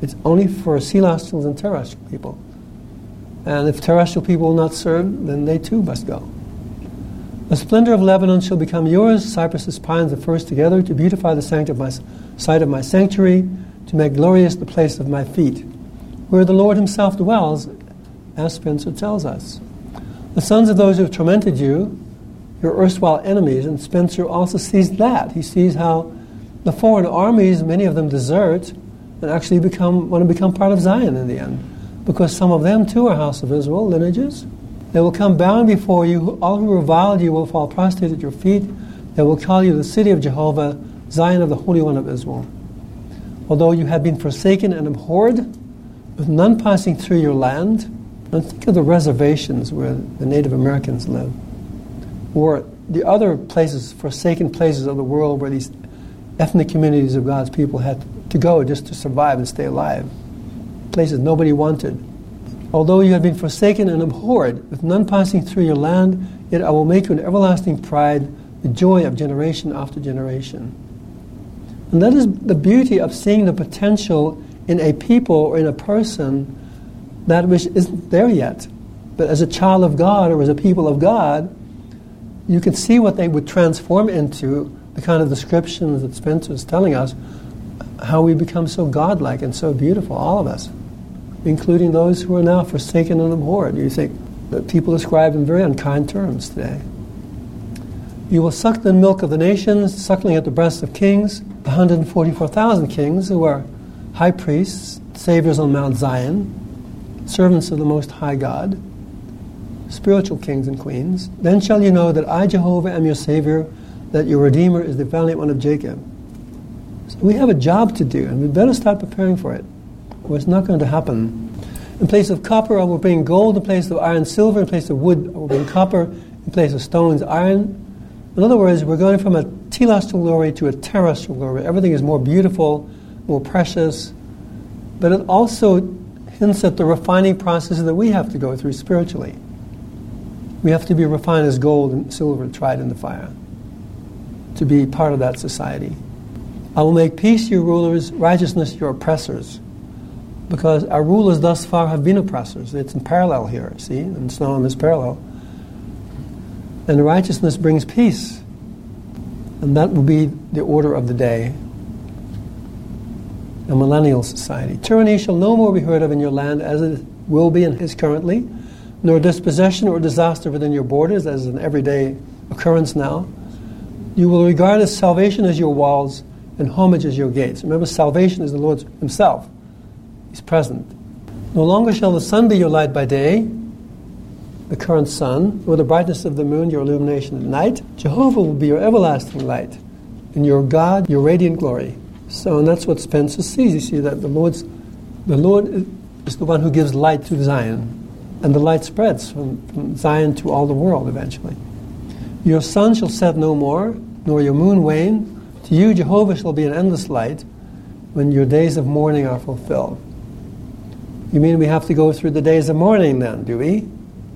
It's only for celestials and terrestrial people. And if terrestrial people will not serve, then they too must go. The splendor of Lebanon shall become yours, cypresses, pines, and firs together, to beautify the site of, my, site of my sanctuary, to make glorious the place of my feet, where the Lord himself dwells, as Spencer tells us. The sons of those who have tormented you, your erstwhile enemies, and Spencer also sees that. He sees how the foreign armies, many of them desert and actually become want to become part of Zion in the end. Because some of them too are house of Israel, lineages. They will come bowing before you, all who reviled you will fall prostrate at your feet. They will call you the city of Jehovah, Zion of the Holy One of Israel. Although you have been forsaken and abhorred, with none passing through your land, and think of the reservations where the Native Americans live, or the other places, forsaken places of the world where these ethnic communities of God's people had to go just to survive and stay alive. Places nobody wanted. Although you have been forsaken and abhorred, with none passing through your land, yet I will make you an everlasting pride, the joy of generation after generation. And that is the beauty of seeing the potential in a people or in a person that which isn't there yet. But as a child of God or as a people of God, you can see what they would transform into, the kind of descriptions that Spencer is telling us, how we become so godlike and so beautiful, all of us, including those who are now forsaken and abhorred. You think that people describe in very unkind terms today. You will suck the milk of the nations, suckling at the breasts of kings, the 144,000 kings who are high priests, saviors on Mount Zion, servants of the Most High God, spiritual kings and queens. Then shall you know that I, Jehovah, am your Savior, that your Redeemer is the valiant one of Jacob. So we have a job to do, and we better start preparing for it, or it's not going to happen. In place of copper, I will bring gold. In place of iron, silver. In place of wood, I will bring copper. In place of stones, iron. In other words, we're going from a telestial glory to a terrestrial glory. Everything is more beautiful, more precious, but it also hints at the refining process that we have to go through spiritually. We have to be refined as gold and silver tried in the fire to be part of that society. I will make peace your rulers, righteousness your oppressors. Because our rulers thus far have been oppressors. It's in parallel here, see? And Snow is parallel. And righteousness brings peace. And that will be the order of the day. A millennial society. Tyranny shall no more be heard of in your land as it will be and is currently, nor dispossession or disaster within your borders as an everyday occurrence now. You will regard as salvation as your walls and homage as your gates. Remember, salvation is the Lord Himself. He's present. No longer shall the sun be your light by day, the current sun, or the brightness of the moon your illumination at night. Jehovah will be your everlasting light, and your God your radiant glory. So, and that's what Spencer sees. You see that the Lord's, the Lord is the one who gives light to Zion, and the light spreads from, from Zion to all the world eventually. Your sun shall set no more, nor your moon wane to you, Jehovah shall be an endless light when your days of mourning are fulfilled. You mean we have to go through the days of mourning then, do we?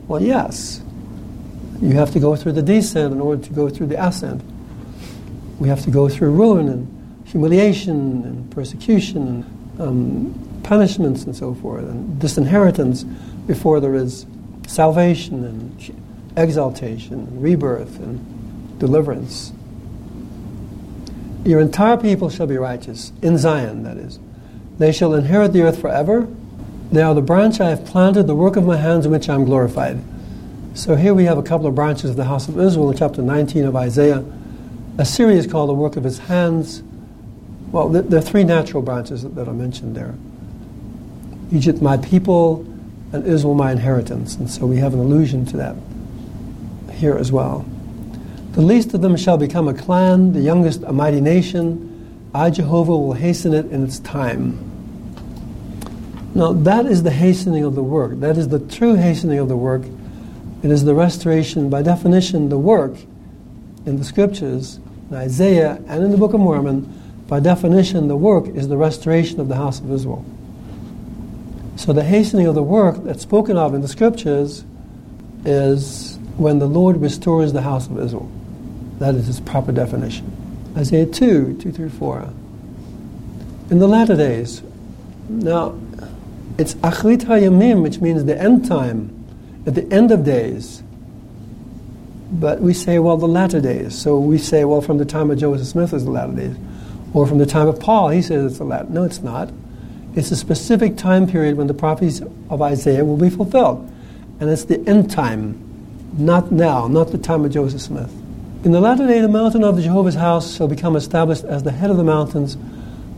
Well, yes. You have to go through the descent in order to go through the ascent. We have to go through ruin and humiliation and persecution and um, punishments and so forth and disinheritance before there is salvation and exaltation and rebirth and deliverance. Your entire people shall be righteous, in Zion, that is. They shall inherit the earth forever. They are the branch I have planted, the work of my hands in which I am glorified. So here we have a couple of branches of the house of Israel in chapter 19 of Isaiah. Assyria called The Work of His Hands. Well, there are three natural branches that are mentioned there Egypt, my people, and Israel, my inheritance. And so we have an allusion to that here as well. The least of them shall become a clan, the youngest a mighty nation. I, Jehovah, will hasten it in its time. Now, that is the hastening of the work. That is the true hastening of the work. It is the restoration, by definition, the work in the scriptures, in Isaiah and in the Book of Mormon, by definition, the work is the restoration of the house of Israel. So the hastening of the work that's spoken of in the scriptures is when the Lord restores the house of Israel. That is its proper definition. Isaiah 2, 2 through 4. In the latter days, now it's Achrit HaYamim, which means the end time, at the end of days. But we say, well, the latter days. So we say, well, from the time of Joseph Smith is the latter days. Or from the time of Paul, he says it's the latter. No, it's not. It's a specific time period when the prophecies of Isaiah will be fulfilled. And it's the end time. Not now, not the time of Joseph Smith. In the latter day, the mountain of the Jehovah's house shall become established as the head of the mountains.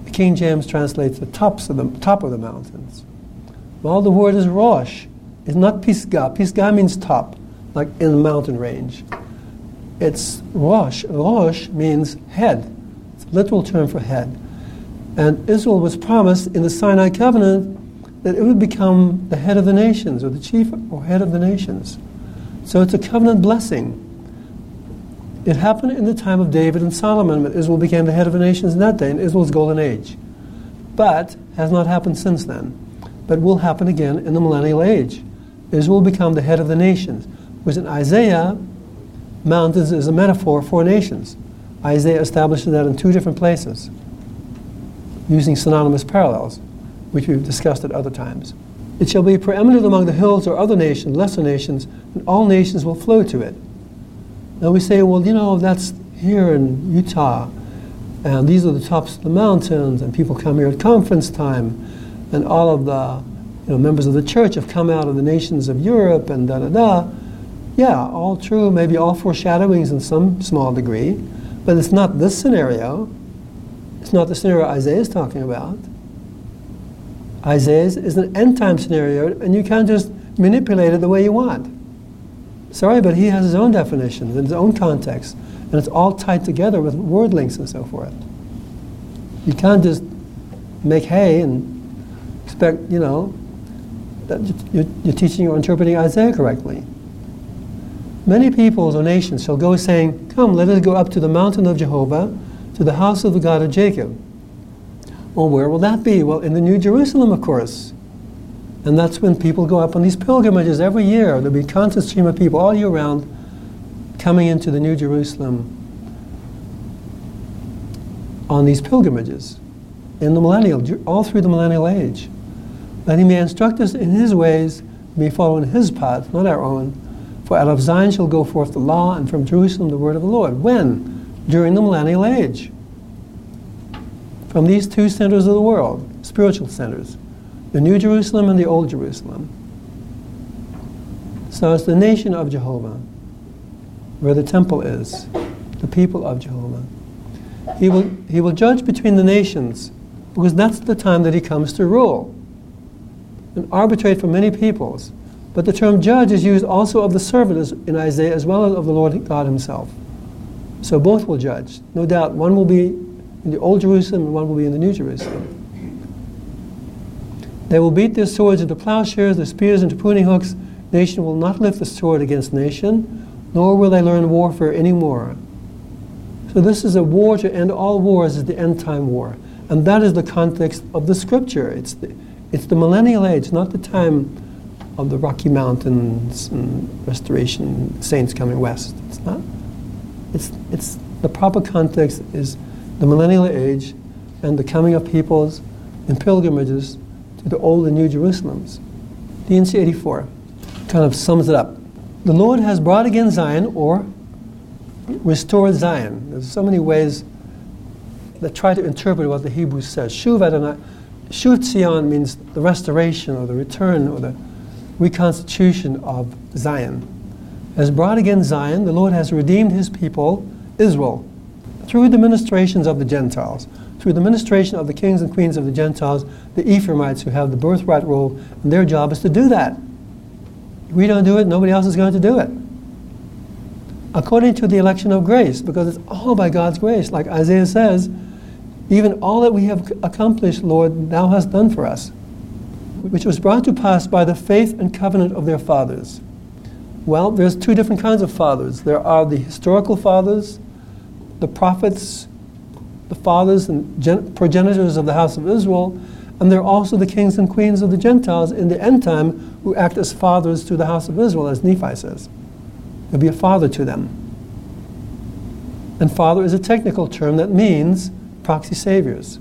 The King James translates the tops of the top of the mountains. Well, the word is Rosh. It's not Pisgah. Pisgah means top, like in the mountain range. It's Rosh. Rosh means head. It's a literal term for head. And Israel was promised in the Sinai covenant that it would become the head of the nations, or the chief or head of the nations. So it's a covenant blessing. It happened in the time of David and Solomon when Israel became the head of the nations in that day, in Israel's golden age. But has not happened since then. But will happen again in the millennial age. Israel will become the head of the nations. Whereas in Isaiah, mountains is a metaphor for nations. Isaiah establishes that in two different places, using synonymous parallels, which we've discussed at other times. It shall be preeminent among the hills or other nations, lesser nations, and all nations will flow to it. And we say, well, you know, that's here in Utah, and these are the tops of the mountains, and people come here at conference time, and all of the you know, members of the church have come out of the nations of Europe, and da da da. Yeah, all true, maybe all foreshadowings in some small degree, but it's not this scenario. It's not the scenario Isaiah is talking about. Isaiah is an end time scenario, and you can't just manipulate it the way you want. Sorry, but he has his own definitions and his own context, and it's all tied together with word links and so forth. You can't just make hay and expect, you know, that you're, you're teaching or interpreting Isaiah correctly. Many peoples or nations shall go saying, Come, let us go up to the mountain of Jehovah, to the house of the God of Jacob. Well, where will that be? Well, in the New Jerusalem, of course. And that's when people go up on these pilgrimages every year. There'll be a constant stream of people all year round coming into the New Jerusalem on these pilgrimages in the millennial, all through the millennial age. That he may instruct us in his ways, may follow in his path, not our own. For out of Zion shall go forth the law, and from Jerusalem the word of the Lord. When? During the millennial age. From these two centers of the world, spiritual centers the New Jerusalem and the Old Jerusalem. So it's the nation of Jehovah, where the temple is, the people of Jehovah. He will, he will judge between the nations, because that's the time that he comes to rule and arbitrate for many peoples. But the term judge is used also of the servant in Isaiah as well as of the Lord God himself. So both will judge. No doubt, one will be in the Old Jerusalem and one will be in the New Jerusalem. They will beat their swords into plowshares, their spears into pruning hooks. Nation will not lift the sword against nation, nor will they learn warfare anymore. So this is a war to end all wars, is the end time war. And that is the context of the scripture. It's the, it's the millennial age, not the time of the Rocky Mountains and restoration, saints coming west. It's not. It's, it's the proper context is the millennial age and the coming of peoples in pilgrimages to the old and new Jerusalems. D&C 84 kind of sums it up. The Lord has brought again Zion or restored Zion. There's so many ways that try to interpret what the Hebrew says. Shuv Adonai, Shuv Tzion means the restoration or the return or the reconstitution of Zion. Has brought again Zion, the Lord has redeemed his people, Israel, through the ministrations of the Gentiles through the ministration of the kings and queens of the Gentiles, the Ephraimites who have the birthright role, and their job is to do that. If we don't do it, nobody else is going to do it. According to the election of grace, because it's all by God's grace, like Isaiah says, even all that we have accomplished, Lord, thou hast done for us, which was brought to pass by the faith and covenant of their fathers. Well, there's two different kinds of fathers. There are the historical fathers, the prophets, the fathers and gen- progenitors of the house of Israel, and they're also the kings and queens of the Gentiles in the end time who act as fathers to the house of Israel, as Nephi says. There'll be a father to them. And father is a technical term that means proxy saviors.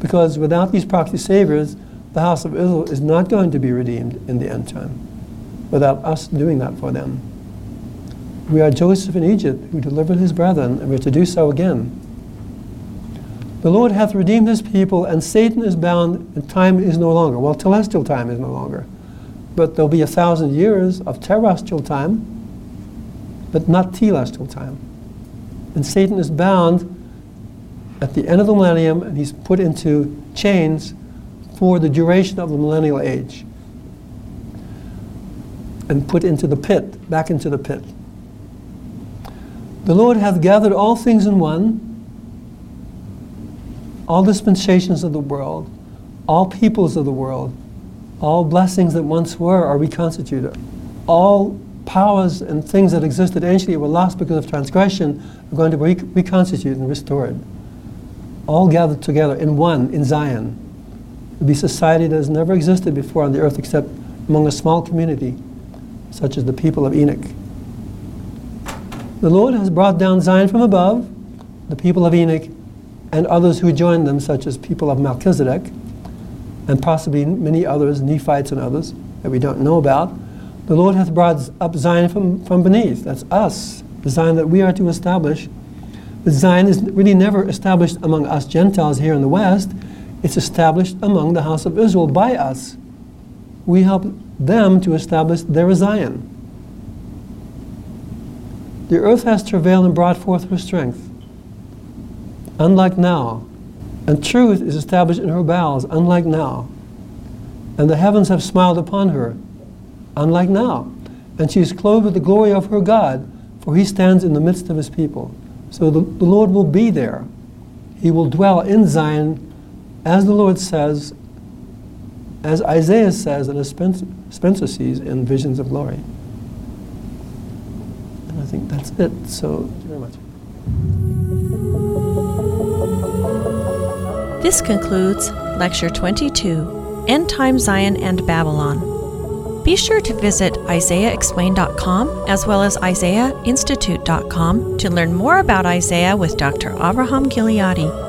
Because without these proxy saviors, the house of Israel is not going to be redeemed in the end time without us doing that for them. We are Joseph in Egypt who delivered his brethren, and we're to do so again. The Lord hath redeemed his people, and Satan is bound, and time is no longer. Well, telestial time is no longer. but there'll be a thousand years of terrestrial time, but not telestial time. And Satan is bound at the end of the millennium, and he's put into chains for the duration of the millennial age and put into the pit, back into the pit. The Lord hath gathered all things in one, all dispensations of the world, all peoples of the world, all blessings that once were are reconstituted. All powers and things that existed anciently were lost because of transgression are going to be reconstituted and restored. All gathered together in one, in Zion. It'll be a society that has never existed before on the earth except among a small community, such as the people of Enoch. The Lord has brought down Zion from above, the people of Enoch, and others who joined them, such as people of Melchizedek, and possibly many others, Nephites and others, that we don't know about. The Lord hath brought up Zion from, from beneath. That's us, the Zion that we are to establish. But Zion is really never established among us Gentiles here in the West. It's established among the house of Israel by us. We help them to establish their Zion. The earth has travailed and brought forth her strength. Unlike now, and truth is established in her bowels, unlike now. And the heavens have smiled upon her, unlike now. And she is clothed with the glory of her God, for he stands in the midst of his people. So the, the Lord will be there. He will dwell in Zion, as the Lord says, as Isaiah says, and as Spencer, Spencer sees in Visions of Glory. And I think that's it. So, This concludes Lecture 22 End Time Zion and Babylon. Be sure to visit IsaiahExplained.com as well as IsaiahInstitute.com to learn more about Isaiah with Dr. Avraham Gileadi.